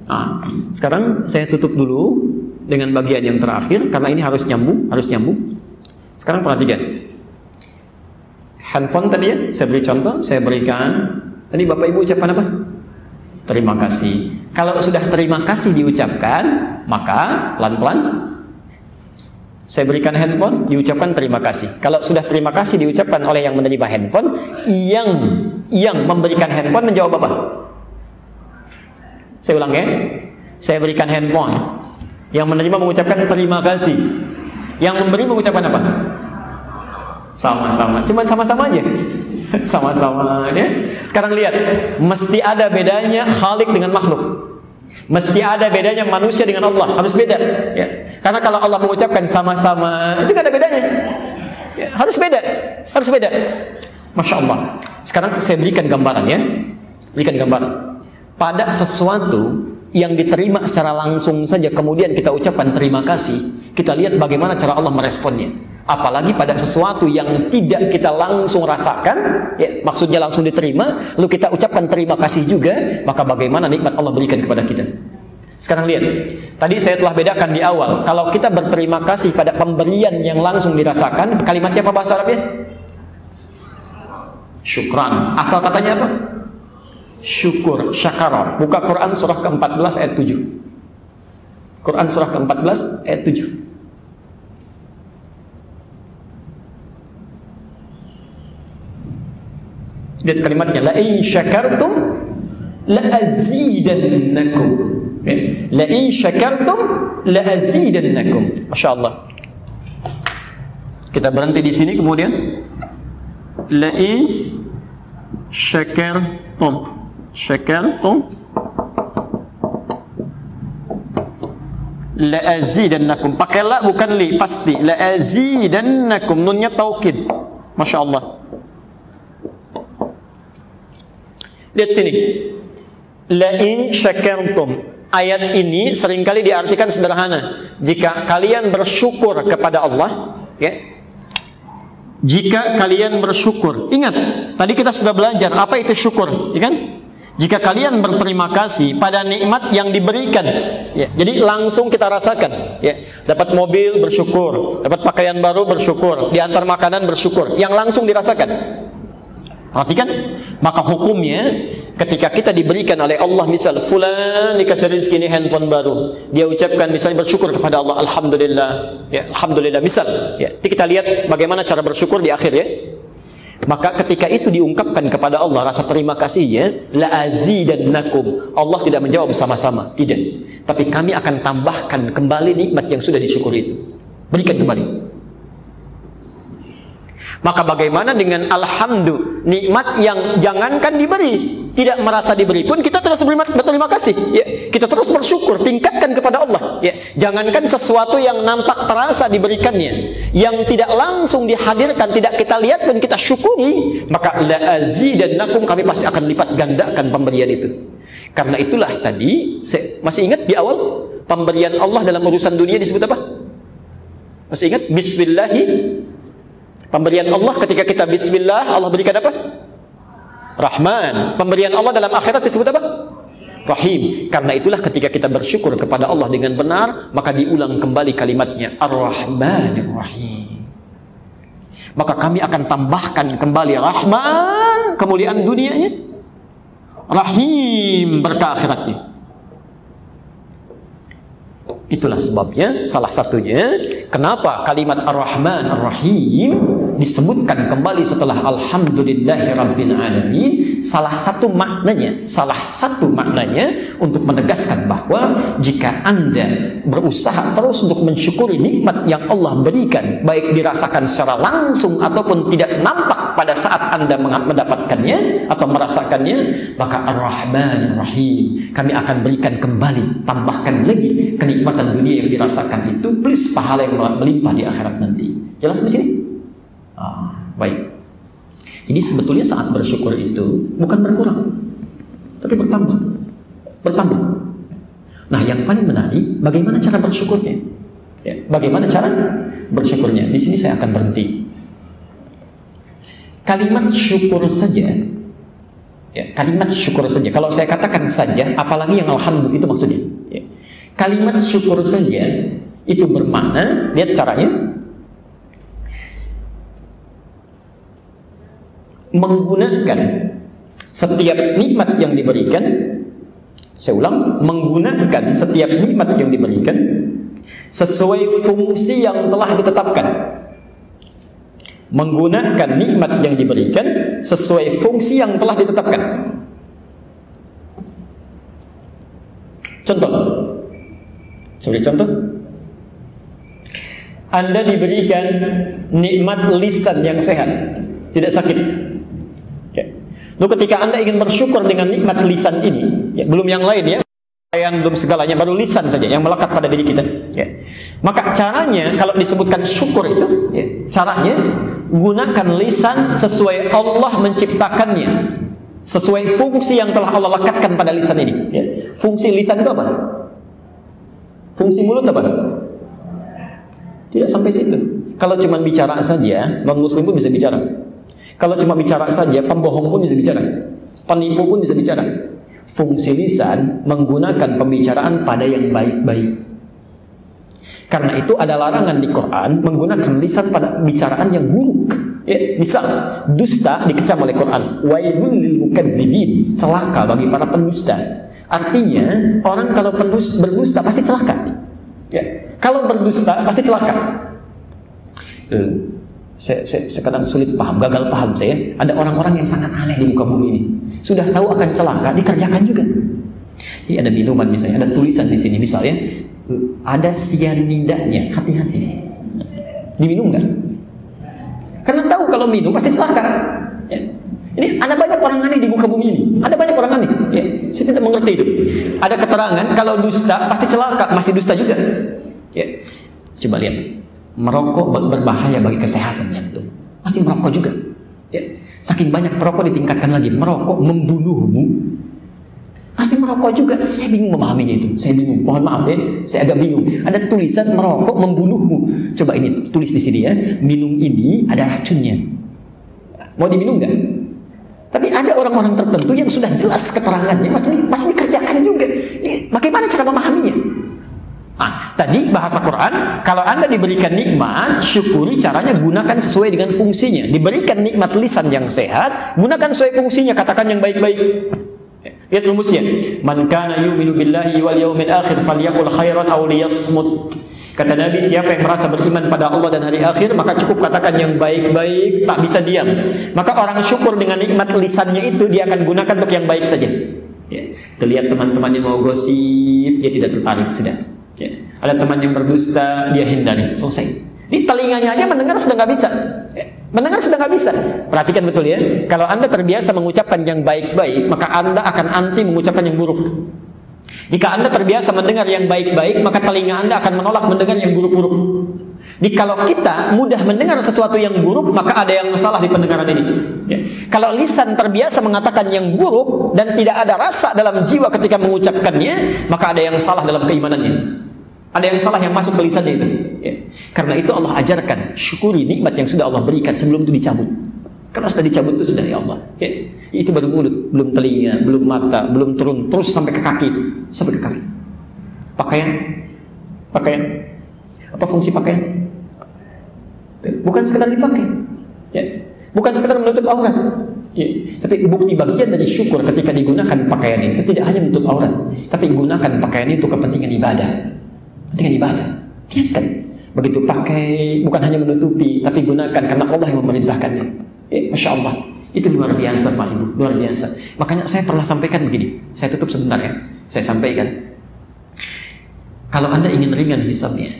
Nah, sekarang saya tutup dulu dengan bagian yang terakhir karena ini harus nyambung, harus nyambung. Sekarang perhatikan. Handphone tadi ya, saya beri contoh, saya berikan. Tadi Bapak Ibu ucapan apa? Terima kasih. Kalau sudah terima kasih diucapkan, maka pelan-pelan saya berikan handphone, diucapkan terima kasih. Kalau sudah terima kasih diucapkan oleh yang menerima handphone, yang yang memberikan handphone menjawab apa? Saya ulang ya. Saya berikan handphone. Yang menerima mengucapkan terima kasih. Yang memberi mengucapkan apa? Sama-sama. Cuma sama-sama aja. Sama-sama ya. Sekarang lihat, mesti ada bedanya Khalik dengan makhluk. Mesti ada bedanya manusia dengan Allah, harus beda. Ya. Karena kalau Allah mengucapkan sama-sama, itu gak ada bedanya. Ya, harus beda, harus beda. Masya Allah. Sekarang saya berikan gambaran ya, berikan gambaran. Pada sesuatu yang diterima secara langsung saja, kemudian kita ucapkan terima kasih, kita lihat bagaimana cara Allah meresponnya apalagi pada sesuatu yang tidak kita langsung rasakan ya, maksudnya langsung diterima lalu kita ucapkan terima kasih juga maka bagaimana nikmat Allah berikan kepada kita? Sekarang lihat tadi saya telah bedakan di awal kalau kita berterima kasih pada pemberian yang langsung dirasakan kalimatnya apa bahasa Arabnya? Syukran. Asal katanya apa? Syukur syakara. Buka Quran surah ke-14 ayat 7 Quran surah ke-14 ayat 7 Lihat kalimatnya la in syakartum la azidannakum. La in syakartum la azidannakum. Masya-Allah. Kita berhenti di sini kemudian la in syakartum syakartum la azidannakum. Pakai la bukan li, pasti. La azidannakum nunnya taukid. Masya Lihat sini. Lain syakartum. Ayat ini sering kali diartikan sederhana. Jika kalian bersyukur kepada Allah, ya. Jika kalian bersyukur. Ingat, tadi kita sudah belajar apa itu syukur, ya kan? Jika kalian berterima kasih pada nikmat yang diberikan, ya, jadi langsung kita rasakan, ya, dapat mobil bersyukur, dapat pakaian baru bersyukur, diantar makanan bersyukur, yang langsung dirasakan. Perhatikan, maka hukumnya ketika kita diberikan oleh Allah misal fulan dikasih rezeki ini handphone baru, dia ucapkan misalnya bersyukur kepada Allah, alhamdulillah, ya alhamdulillah misal, ya. Kita lihat bagaimana cara bersyukur di akhir ya. Maka ketika itu diungkapkan kepada Allah rasa terima kasihnya, la azidannakum. Allah tidak menjawab sama-sama, tidak. Tapi kami akan tambahkan kembali nikmat yang sudah disyukuri itu. Berikan kembali. Maka bagaimana dengan alhamdulillah nikmat yang jangankan diberi, tidak merasa diberi pun kita terus berterima, berterima kasih. Ya, kita terus bersyukur, tingkatkan kepada Allah. Ya, jangankan sesuatu yang nampak terasa diberikannya, yang tidak langsung dihadirkan, tidak kita lihat pun kita syukuri, maka la azidannakum kami pasti akan lipat gandakan pemberian itu. Karena itulah tadi, saya masih ingat di awal pemberian Allah dalam urusan dunia disebut apa? Masih ingat? Bismillahi Pemberian Allah ketika kita bismillah, Allah berikan apa? Rahman. Pemberian Allah dalam akhirat disebut apa? Rahim. Karena itulah ketika kita bersyukur kepada Allah dengan benar, maka diulang kembali kalimatnya Ar-Rahmanir Rahim. Maka kami akan tambahkan kembali Rahman, kemuliaan dunianya. Rahim berkah akhiratnya. Itulah sebabnya salah satunya kenapa kalimat Ar-Rahman Ar-Rahim disebutkan kembali setelah alhamdulillahirabbil alamin salah satu maknanya salah satu maknanya untuk menegaskan bahwa jika Anda berusaha terus untuk mensyukuri nikmat yang Allah berikan baik dirasakan secara langsung ataupun tidak nampak pada saat Anda mendapatkannya atau merasakannya maka Ar-Rahman Rahim kami akan berikan kembali tambahkan lagi kenikmatan dunia yang dirasakan itu plus pahala yang melimpah di akhirat nanti. Jelas di sini Ah, baik. Jadi sebetulnya saat bersyukur itu bukan berkurang, tapi bertambah. Bertambah. Nah, yang paling menarik bagaimana cara bersyukurnya? Ya, bagaimana cara bersyukurnya? Di sini saya akan berhenti. Kalimat syukur saja ya, kalimat syukur saja. Kalau saya katakan saja, apalagi yang alhamdulillah itu maksudnya. Ya. Kalimat syukur saja itu bermakna, lihat caranya, menggunakan setiap nikmat yang diberikan saya ulang menggunakan setiap nikmat yang diberikan sesuai fungsi yang telah ditetapkan. Menggunakan nikmat yang diberikan sesuai fungsi yang telah ditetapkan. Contoh. Sebagai contoh. Anda diberikan nikmat lisan yang sehat tidak sakit Lalu ketika Anda ingin bersyukur dengan nikmat lisan ini, ya, belum yang lain ya, yang belum segalanya, baru lisan saja yang melekat pada diri kita. Ya. Maka caranya kalau disebutkan syukur itu, ya, caranya gunakan lisan sesuai Allah menciptakannya, sesuai fungsi yang telah Allah lekatkan pada lisan ini. Ya. Fungsi lisan itu apa? Fungsi mulut apa? Tidak sampai situ. Kalau cuma bicara saja, non muslim pun bisa bicara. Kalau cuma bicara saja, pembohong pun bisa bicara. Penipu pun bisa bicara. Fungsi lisan menggunakan pembicaraan pada yang baik-baik. Karena itu ada larangan di Quran menggunakan lisan pada bicaraan yang buruk. Ya, misal dusta dikecam oleh Quran. Wailul lil mukadzibin. Celaka bagi para pendusta. Artinya orang kalau berdusta pasti celaka. Ya. Kalau berdusta pasti celaka. Uh, saya, saya, saya sulit paham, gagal paham saya. Ada orang-orang yang sangat aneh di muka bumi ini. Sudah tahu akan celaka, dikerjakan juga. Ini ada minuman misalnya, ada tulisan di sini misalnya, ada sianidanya, hati-hati. Diminum nggak? Karena tahu kalau minum pasti celaka. Ya. Ini ada banyak orang aneh di muka bumi ini. Ada banyak orang aneh. Ya, saya tidak mengerti itu. Ada keterangan kalau dusta pasti celaka, masih dusta juga. Ya. Coba lihat merokok berbahaya bagi kesehatan jantung. Pasti merokok juga. Ya. Saking banyak perokok ditingkatkan lagi. Merokok membunuhmu. Pasti merokok juga. Saya bingung memahaminya itu. Saya bingung. Mohon maaf ya. Saya agak bingung. Ada tulisan merokok membunuhmu. Coba ini tulis di sini ya. Minum ini ada racunnya. Mau diminum nggak? Tapi ada orang-orang tertentu yang sudah jelas keterangannya masih masih dikerjakan juga. Ini bagaimana cara memahaminya? Nah, tadi bahasa Quran, kalau Anda diberikan nikmat, syukuri caranya gunakan sesuai dengan fungsinya. Diberikan nikmat lisan yang sehat, gunakan sesuai fungsinya, katakan yang baik-baik. Lihat rumusnya. Man kana yu'minu billahi wal yawmil akhir falyakul khairan aw liyasmut. Kata Nabi, siapa yang merasa beriman pada Allah dan hari akhir, maka cukup katakan yang baik-baik, tak bisa diam. Maka orang syukur dengan nikmat lisannya itu, dia akan gunakan untuk yang baik saja. Ya. Terlihat teman-teman yang mau gosip, dia tidak tertarik, sudah. Ya. Ada teman yang berdusta, dia hindari. Selesai. Di telinganya aja mendengar sudah nggak bisa. Ya. Mendengar sudah nggak bisa. Perhatikan betul ya. Kalau Anda terbiasa mengucapkan yang baik-baik, maka Anda akan anti mengucapkan yang buruk. Jika Anda terbiasa mendengar yang baik-baik, maka telinga Anda akan menolak mendengar yang buruk-buruk. Jadi kalau kita mudah mendengar sesuatu yang buruk, maka ada yang salah di pendengaran ini. Ya. Kalau lisan terbiasa mengatakan yang buruk dan tidak ada rasa dalam jiwa ketika mengucapkannya, maka ada yang salah dalam keimanannya. Ada yang salah yang masuk ke lisannya itu. Ya. Karena itu Allah ajarkan syukuri nikmat yang sudah Allah berikan sebelum itu dicabut. Karena sudah dicabut itu sudah ya Allah. Ya. Itu baru mulut, belum telinga, belum mata, belum turun terus sampai ke kaki itu, sampai ke kaki. Pakaian, pakaian. Apa fungsi pakaian? Bukan sekedar dipakai. Ya. Bukan sekedar menutup aurat. Ya. Tapi bukti bagian dari syukur ketika digunakan pakaian itu tidak hanya menutup aurat, tapi gunakan pakaian itu kepentingan ibadah dengan ibadah. Lihatkan, begitu pakai bukan hanya menutupi, tapi gunakan karena Allah yang memerintahkannya. Eh, Masya Allah, itu luar biasa Pak Ibu, luar biasa. Makanya saya pernah sampaikan begini, saya tutup sebentar ya, saya sampaikan. Kalau Anda ingin ringan hisabnya,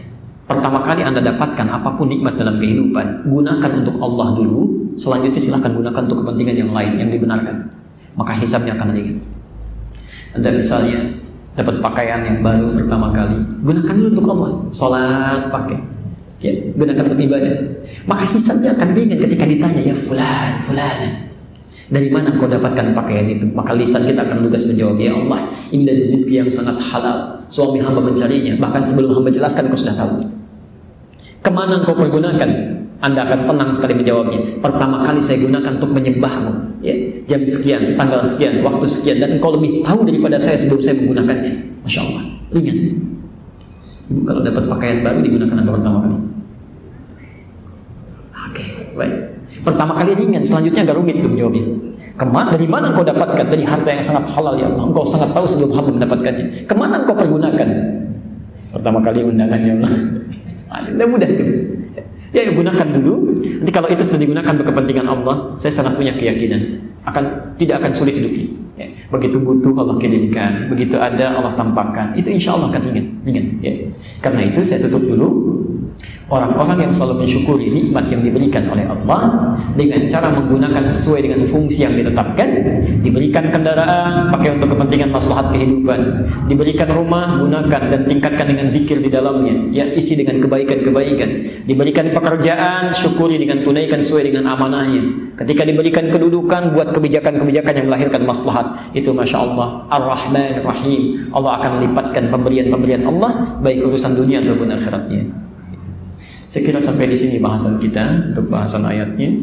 pertama kali Anda dapatkan apa pun nikmat dalam kehidupan, gunakan untuk Allah dulu, selanjutnya silahkan gunakan untuk kepentingan yang lain yang dibenarkan. Maka hisabnya akan ringan. Anda misalnya dapat pakaian yang baru pertama kali, gunakan dulu untuk Allah. Salat pakai. Ya, gunakan untuk ibadah. Maka hisabnya akan ringan ketika ditanya, ya fulan, fulan. Dari mana kau dapatkan pakaian itu? Maka lisan kita akan lugas menjawab, ya Allah, ini dari rezeki yang sangat halal. Suami hamba mencarinya, bahkan sebelum hamba jelaskan kau sudah tahu. Ke mana kau pergunakan? Anda akan tenang sekali menjawabnya. Pertama kali saya gunakan untuk menyembahmu. Ya, jam sekian, tanggal sekian, waktu sekian, dan engkau lebih tahu daripada saya sebelum saya menggunakannya. Masya Allah, ringan. Ibu kalau dapat pakaian baru digunakan apa pertama kali? Oke, baik. Pertama kali ringan, selanjutnya agak rumit menjawabnya. Ke mana, dari mana engkau dapatkan? Dari harta yang sangat halal ya Allah. Engkau sangat tahu sebelum hamba mendapatkannya. Ke mana engkau pergunakan? Pertama kali undangan ya Allah. Tidak mudah itu. Ya, ya gunakan dulu. Nanti kalau itu sudah digunakan untuk kepentingan Allah, saya sangat punya keyakinan akan tidak akan sulit hidupnya. Ya. Begitu butuh Allah kirimkan, begitu ada Allah tampakkan. Itu insya Allah akan ringan, ringan. Ya. Karena itu saya tutup dulu Orang-orang yang selalu mensyukuri nikmat yang diberikan oleh Allah dengan cara menggunakan sesuai dengan fungsi yang ditetapkan, diberikan kendaraan pakai untuk kepentingan maslahat kehidupan, diberikan rumah gunakan dan tingkatkan dengan zikir di dalamnya, ya isi dengan kebaikan-kebaikan, diberikan pekerjaan syukuri dengan tunaikan sesuai dengan amanahnya. Ketika diberikan kedudukan buat kebijakan-kebijakan yang melahirkan maslahat, itu masya Allah Ar-Rahman Rahim. Allah akan lipatkan pemberian-pemberian Allah baik urusan dunia ataupun akhiratnya. Saya kira sampai di sini bahasan kita untuk bahasan ayatnya.